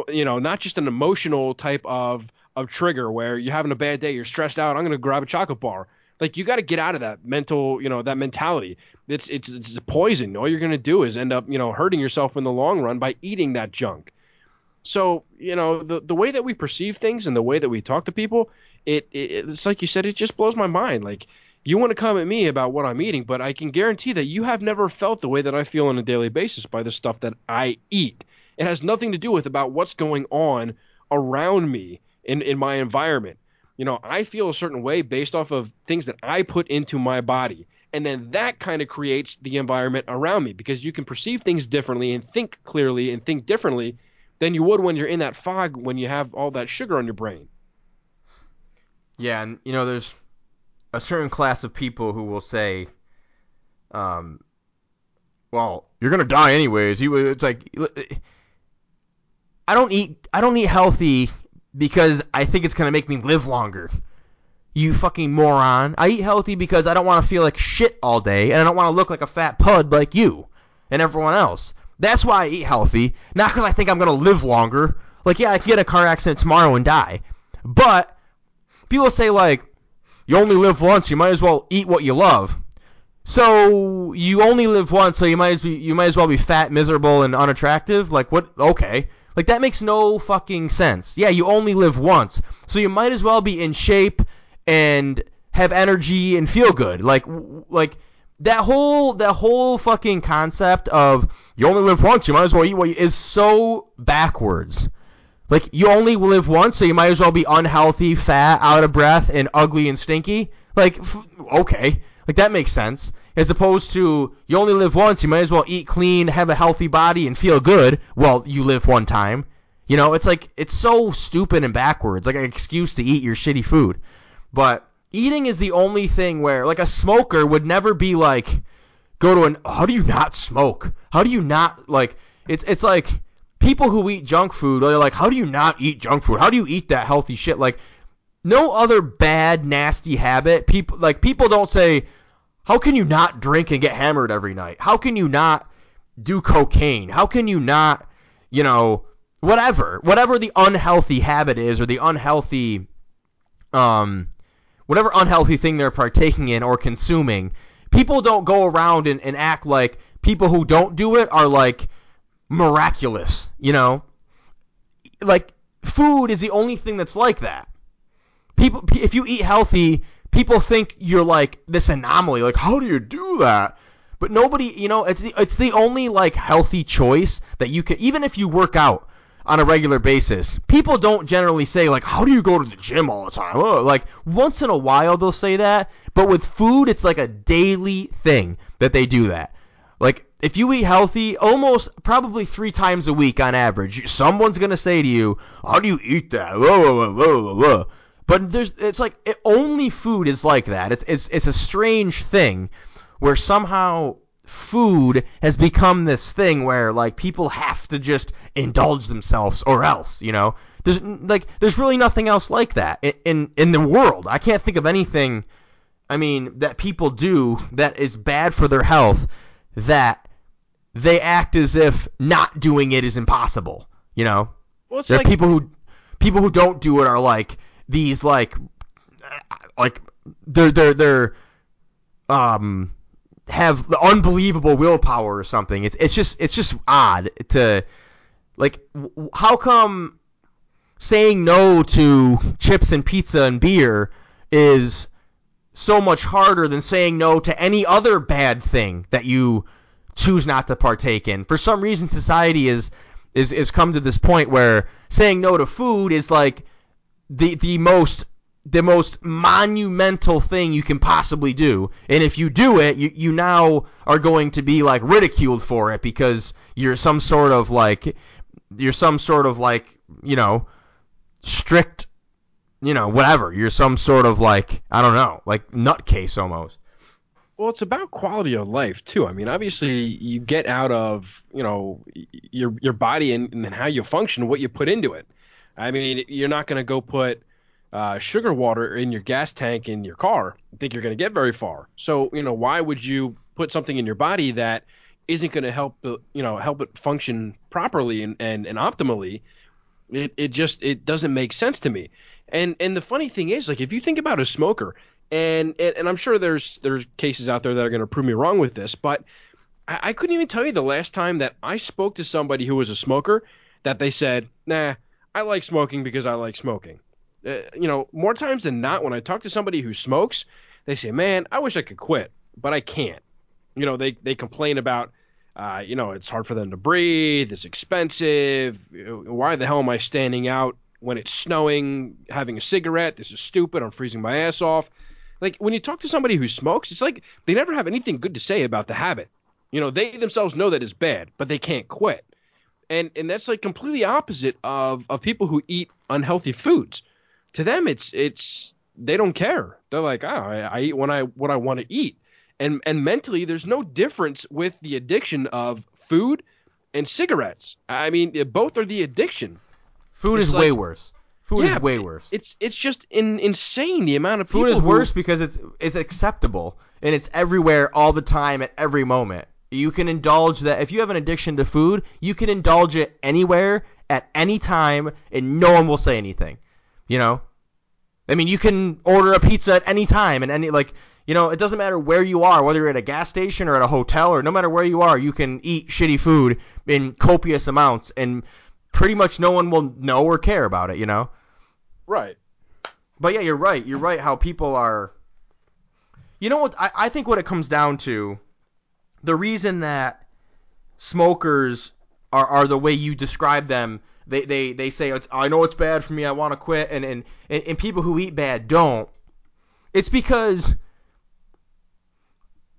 [SPEAKER 3] You know, not just an emotional type of of trigger where you're having a bad day, you're stressed out. I'm gonna grab a chocolate bar. Like you got to get out of that mental, you know, that mentality. It's it's it's poison. All you're gonna do is end up, you know, hurting yourself in the long run by eating that junk. So you know the the way that we perceive things and the way that we talk to people, it, it it's like you said, it just blows my mind. Like you want to come at me about what I'm eating, but I can guarantee that you have never felt the way that I feel on a daily basis by the stuff that I eat. It has nothing to do with about what's going on around me in in my environment. You know, I feel a certain way based off of things that I put into my body. And then that kind of creates the environment around me because you can perceive things differently and think clearly and think differently than you would when you're in that fog when you have all that sugar on your brain.
[SPEAKER 2] Yeah, and you know, there's a certain class of people who will say, um, well, you're gonna die anyways. You, it's like, I don't eat, I don't eat healthy because I think it's gonna make me live longer. You fucking moron. I eat healthy because I don't want to feel like shit all day, and I don't want to look like a fat pud like you and everyone else. That's why I eat healthy, not because I think I'm gonna live longer. Like, yeah, I can get a car accident tomorrow and die, but people say like you only live once you might as well eat what you love so you only live once so you might as be you might as well be fat miserable and unattractive like what okay like that makes no fucking sense. Yeah you only live once. So you might as well be in shape and have energy and feel good. Like like that whole that whole fucking concept of you only live once you might as well eat what you is so backwards. Like you only live once, so you might as well be unhealthy, fat, out of breath, and ugly and stinky. Like, f- okay, like that makes sense. As opposed to you only live once, you might as well eat clean, have a healthy body, and feel good. Well, you live one time. You know, it's like it's so stupid and backwards, like an excuse to eat your shitty food. But eating is the only thing where, like, a smoker would never be like, go to an. How do you not smoke? How do you not like? It's it's like people who eat junk food are like, how do you not eat junk food? How do you eat that healthy shit? Like, no other bad, nasty habit. People like people don't say, how can you not drink and get hammered every night? How can you not do cocaine? How can you not, you know, whatever, whatever the unhealthy habit is or the unhealthy, um, whatever unhealthy thing they're partaking in or consuming. People don't go around and, and act like people who don't do it are like miraculous, you know? Like food is the only thing that's like that. People if you eat healthy, people think you're like this anomaly. Like how do you do that? But nobody, you know, it's the it's the only like healthy choice that you can even if you work out. on a regular basis, people don't generally say like, "How do you go to the gym all the time?" Oh, like once in a while they'll say that, but with food, it's like a daily thing that they do that. Like if you eat healthy, almost probably three times a week on average, someone's gonna say to you, "How do you eat that?" But there's, it's like it, only food is like that. It's, it's, it's a strange thing where somehow food has become this thing where like people have to just indulge themselves or else, you know. There's like there's really nothing else like that in in, in the world. I can't think of anything. I mean that people do that is bad for their health that they act as if not doing it is impossible. You know,
[SPEAKER 3] Well,
[SPEAKER 2] there are people who people who don't do it are like these like like they're they're they're um have the unbelievable willpower or something. It's it's just it's just odd to like how come saying no to chips and pizza and beer is so much harder than saying no to any other bad thing that you choose not to partake in. For some reason society is is is come to this point where saying no to food is like the the most the most monumental thing you can possibly do. And if you do it, you, you now are going to be like ridiculed for it because you're some sort of like you're some sort of like, you know, strict you know, whatever. You're some sort of like I don't know, like nutcase almost.
[SPEAKER 3] Well, it's about quality of life too. I mean, obviously, you get out of you know your your body and, and how you function, what you put into it. I mean, you're not going to go put uh, sugar water in your gas tank in your car. I think you're going to get very far. So, you know, why would you put something in your body that isn't going to help you know help it function properly and, and, and optimally? It it just it doesn't make sense to me. And and the funny thing is, like, if you think about a smoker, and and, and I'm sure there's there's cases out there that are going to prove me wrong with this, but I, I couldn't even tell you the last time that I spoke to somebody who was a smoker that they said, "Nah, I like smoking because I like smoking." Uh, you know, more times than not, when I talk to somebody who smokes, they say, "Man, I wish I could quit, but I can't." You know, they they complain about. Uh, you know, it's hard for them to breathe. It's expensive. Why the hell am I standing out when it's snowing, having a cigarette? This is stupid. I'm freezing my ass off. Like when you talk to somebody who smokes, it's like they never have anything good to say about the habit. You know, they themselves know that it's bad, but they can't quit. And and that's like completely opposite of of people who eat unhealthy foods. To them, it's it's they don't care. They're like, oh, I, I eat when I what I want to eat. And and mentally, there's no difference with the addiction of food and cigarettes. I mean, both are the addiction.
[SPEAKER 2] Food
[SPEAKER 3] It's
[SPEAKER 2] is way worse. Food
[SPEAKER 3] Yeah,
[SPEAKER 2] is way worse.
[SPEAKER 3] It's it's just in, insane the amount of people
[SPEAKER 2] Food is
[SPEAKER 3] who-
[SPEAKER 2] worse because it's it's acceptable and it's everywhere all the time at every moment. You can indulge that if you have an addiction to food, you can indulge it anywhere at any time and no one will say anything. You know? I mean, you can order a pizza at any time and any like, you know, it doesn't matter where you are, whether you're at a gas station or at a hotel or no matter where you are, you can eat shitty food in copious amounts and pretty much no one will know or care about it, you know?
[SPEAKER 3] right.
[SPEAKER 2] But yeah, you're right. You're right. How people are. You know what? I, I think what it comes down to, the reason that smokers are, are the way you describe them. They, they, they say I know it's bad for me. I want to quit, and, and and people who eat bad don't. It's because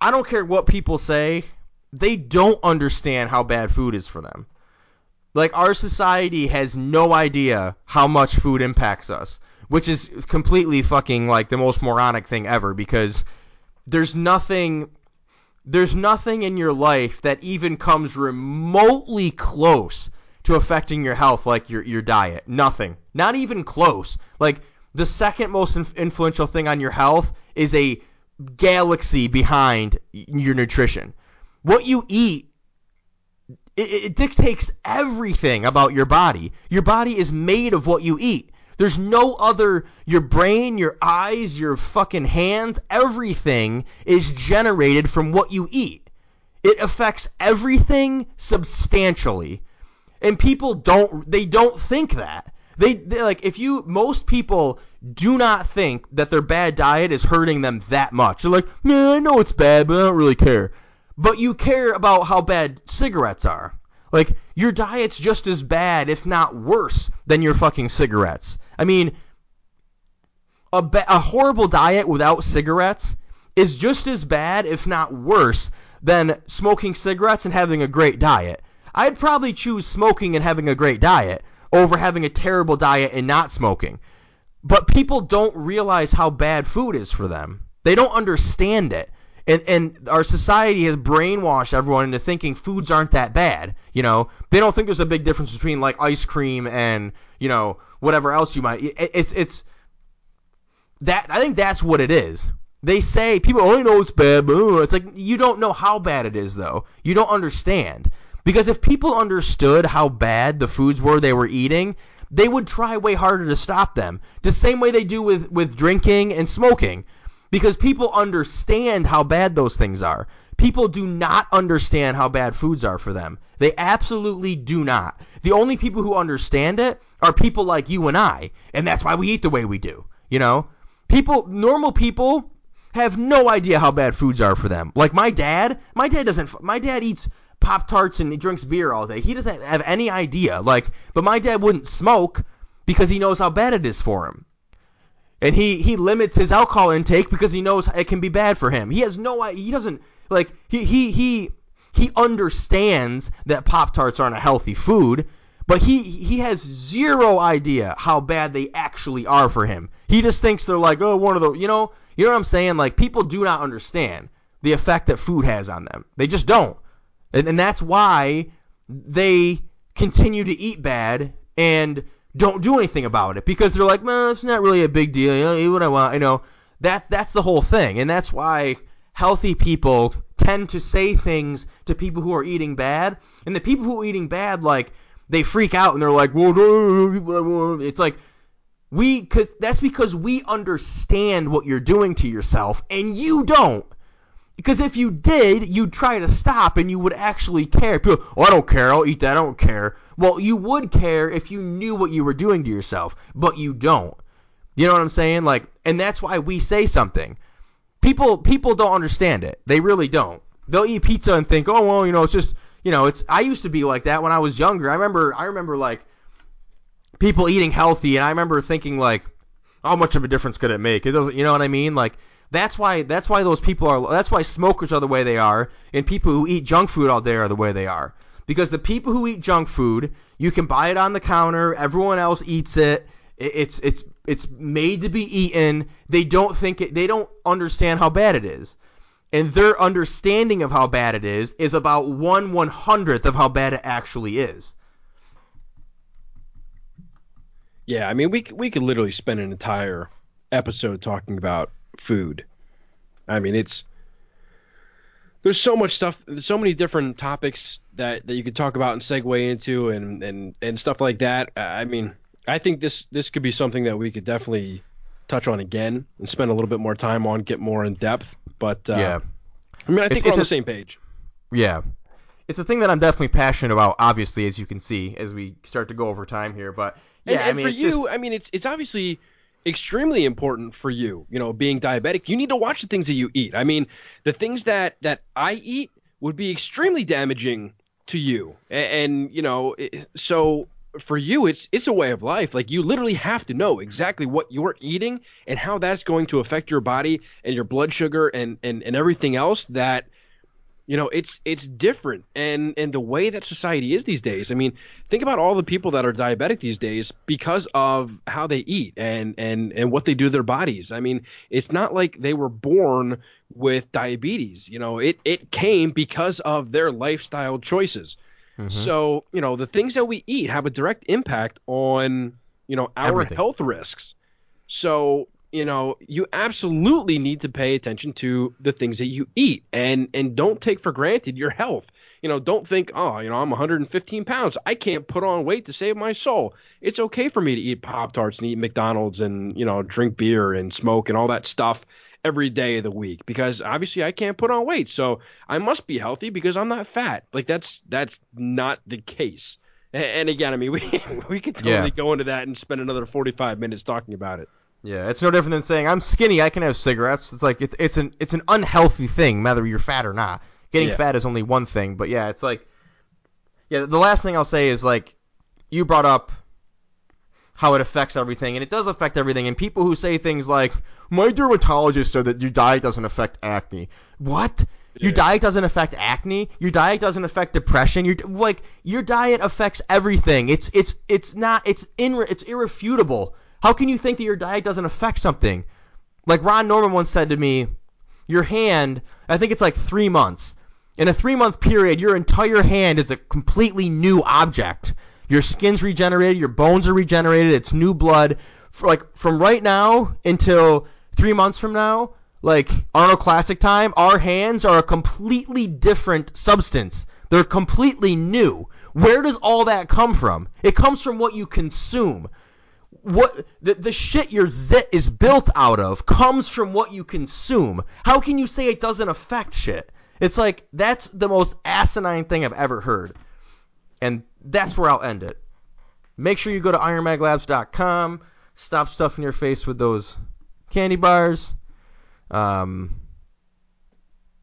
[SPEAKER 2] I don't care what people say. They don't understand how bad food is for them. Like our society has no idea how much food impacts us, which is completely fucking like the most moronic thing ever because there's nothing there's nothing in your life that even comes remotely close to affecting your health like your your diet. Nothing. Not even close. Like the second most inf- influential thing on your health is a galaxy behind your nutrition. What you eat it, it dictates everything about your body. Your body is made of what you eat. There's no other, your brain, your eyes, your fucking hands, everything is generated from what you eat. It affects everything substantially. And people don't, they don't think that. They, they like, if you, most people do not think that their bad diet is hurting them that much. They're like, man, I know it's bad, but I don't really care but you care about how bad cigarettes are. Like your diet's just as bad, if not worse, than your fucking cigarettes. I mean, a, a horrible diet without cigarettes is just as bad, if not worse, than smoking cigarettes and having a great diet. I'd probably choose smoking and having a great diet over having a terrible diet and not smoking. But people don't realize how bad food is for them. They don't understand it. And, and our society has brainwashed everyone into thinking foods aren't that bad. You know, they don't think there's a big difference between like ice cream and you know whatever else you might. It, it's it's that I think that's what it is. They say people only know it's bad, but uh, it's like you don't know how bad it is though. You don't understand because if people understood how bad the foods were they were eating, they would try way harder to stop them. The same way they do with with drinking and smoking, because people understand how bad those things are. People do not understand how bad foods are for them. They absolutely do not. The only people who understand it are people like you and I, and that's why we eat the way we do. You know, people, normal people have no idea how bad foods are for them. Like my dad, my dad doesn't. My dad eats Pop Tarts and he drinks beer all day. He doesn't have any idea. Like, but my dad wouldn't smoke because he knows how bad it is for him. And he he limits his alcohol intake because he knows it can be bad for him. He has no he doesn't like he he he he understands that Pop Tarts aren't a healthy food, but he he has zero idea how bad they actually are for him. He just thinks they're like, oh, one of the, you know, you know what I'm saying? Like people do not understand the effect that food has on them. They just don't, and, and that's why they continue to eat bad and don't do anything about it because they're like, man, it's not really a big deal. You know, what I want. You know, that's that's the whole thing, and that's why healthy people tend to say things to people who are eating bad, and the people who are eating bad, like they freak out and they're like, well, it's like we, cause that's because we understand what you're doing to yourself, and you don't. Because if you did, you'd try to stop and you would actually care. People, oh, I don't care. I'll eat that. I don't care. Well, you would care if you knew what you were doing to yourself, but you don't. You know what I'm saying? Like, and that's why we say something. People, people don't understand it. They really don't. They'll eat pizza and think, oh, well, you know, it's just, you know, it's. I used to be like that when I was younger. I remember, I remember like people eating healthy, and I remember thinking like, how much of a difference could it make? It doesn't. You know what I mean? Like that's why that's why those people are that's why smokers are the way they are and people who eat junk food all day are the way they are. Because the people who eat junk food, you can buy it on the counter, everyone else eats it. It's it's it's made to be eaten. They don't think it they don't understand how bad it is. And their understanding of how bad it is is about one one hundredth of how bad it actually is.
[SPEAKER 3] Yeah, I mean we we could literally spend an entire episode talking about food. I mean, it's there's so much stuff, there's so many different topics that, that you could talk about and segue into and, and, and stuff like that. I mean, I think this this could be something that we could definitely touch on again and spend a little bit more time on, get more in depth. But uh,
[SPEAKER 2] yeah,
[SPEAKER 3] I mean, I think
[SPEAKER 2] It's-
[SPEAKER 3] we're on
[SPEAKER 2] it's
[SPEAKER 3] the same page.
[SPEAKER 2] Yeah. It's a thing that I'm definitely passionate about, obviously, as you can see as we start to go over time here. But yeah,
[SPEAKER 3] and, and
[SPEAKER 2] I mean,
[SPEAKER 3] for
[SPEAKER 2] it's
[SPEAKER 3] you,
[SPEAKER 2] just
[SPEAKER 3] I mean, it's it's obviously extremely important for you. You know, being diabetic, you need to watch the things that you eat. I mean, the things that that I eat would be extremely damaging to you, A- and, you know, it- so for you, it's it's a way of life. Like you literally have to know exactly what you're eating and how that's going to affect your body and your blood sugar and and and everything else that you know it's it's different. And and the way that society is these days i mean think about all the people that are diabetic these days because of how they eat and and and what they do to their bodies. I mean it's not like they were born with diabetes. You know it it came because of their lifestyle choices. Mm-hmm. So you know the things that we eat have a direct impact on you know our
[SPEAKER 2] Everything.
[SPEAKER 3] health risks. So, you know, you absolutely need to pay attention to the things that you eat and and don't take for granted your health. You know, don't think, "Oh, you know, I'm 115 pounds. I can't put on weight to save my soul." It's okay for me to eat Pop-Tarts and eat McDonald's and, you know, drink beer and smoke and all that stuff every day of the week because obviously I can't put on weight. So, I must be healthy because I'm not fat. Like that's that's not the case. And again, I mean, we we could totally
[SPEAKER 2] Yeah.
[SPEAKER 3] go into that and spend another 45 minutes talking about it.
[SPEAKER 2] Yeah, it's no different than saying I'm skinny. I can have cigarettes. It's like it's it's an it's an unhealthy thing, whether you're fat or not. Getting
[SPEAKER 3] Yeah.
[SPEAKER 2] fat is only one thing, but yeah, it's like Yeah, the last thing I'll say is like you brought up how it affects everything, and it does affect everything. And people who say things like, "My dermatologist said that your diet doesn't affect acne." What? Your diet doesn't affect acne. Your diet doesn't affect depression. Your like your diet affects everything. It's it's it's not it's in it's irrefutable. How can you think that your diet doesn't affect something? Like Ron Norman once said to me, your hand, I think it's like three months. In a three month period, your entire hand is a completely new object. Your skin's regenerated, your bones are regenerated, it's new blood. For like from right now until three months from now, like Arnold Classic time, our hands are a completely different substance. They're completely new. Where does all that come from? It comes from what you consume what the, the shit your zit is built out of comes from what you consume. How can you say it doesn't affect shit? It's like that's the most asinine thing I've ever heard. And that's where I'll end it. Make sure you go to ironmaglabs.com. Stop stuffing your face with those candy bars. Um,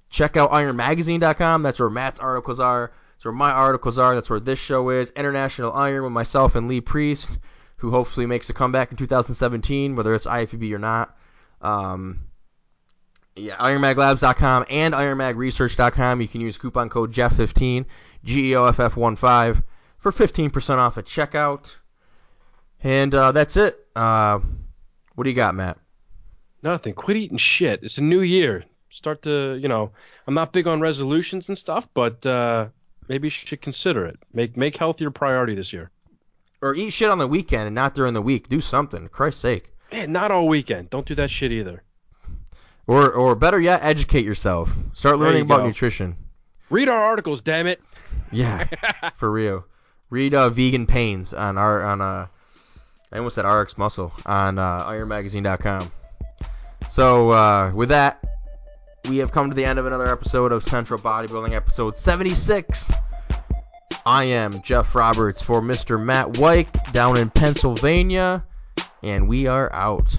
[SPEAKER 2] check out ironmagazine.com. That's where Matt's articles are. That's where my articles are. That's where this show is. International Iron with myself and Lee Priest, who hopefully makes a comeback in 2017, whether it's IFBB or not. Um, yeah, ironmaglabs.com and ironmagresearch.com. You can use coupon code Geoff15, G E O F F 1 5 for 15% off at checkout. And uh, that's it. Uh, what do you got, Matt?
[SPEAKER 3] Nothing. Quit eating shit. It's a new year. Start to, you know, I'm not big on resolutions and stuff, but uh, maybe you should consider it. Make make health your priority this year.
[SPEAKER 2] Or eat shit on the weekend and not during the week. Do something. Christ's sake.
[SPEAKER 3] Man, not all weekend. Don't do that shit either.
[SPEAKER 2] Or, or better yet, educate yourself. Start learning
[SPEAKER 3] you
[SPEAKER 2] about
[SPEAKER 3] go.
[SPEAKER 2] nutrition.
[SPEAKER 3] Read our articles, damn it.
[SPEAKER 2] Yeah, for real. Read uh, Vegan Pains on our on uh, I almost said RX Muscle on uh, IronMagazine.com. So uh, with that, we have come to the end of another episode of Central Bodybuilding, episode 76. I am Geoff Roberts for Mr. Matt White down in Pennsylvania, and we are out.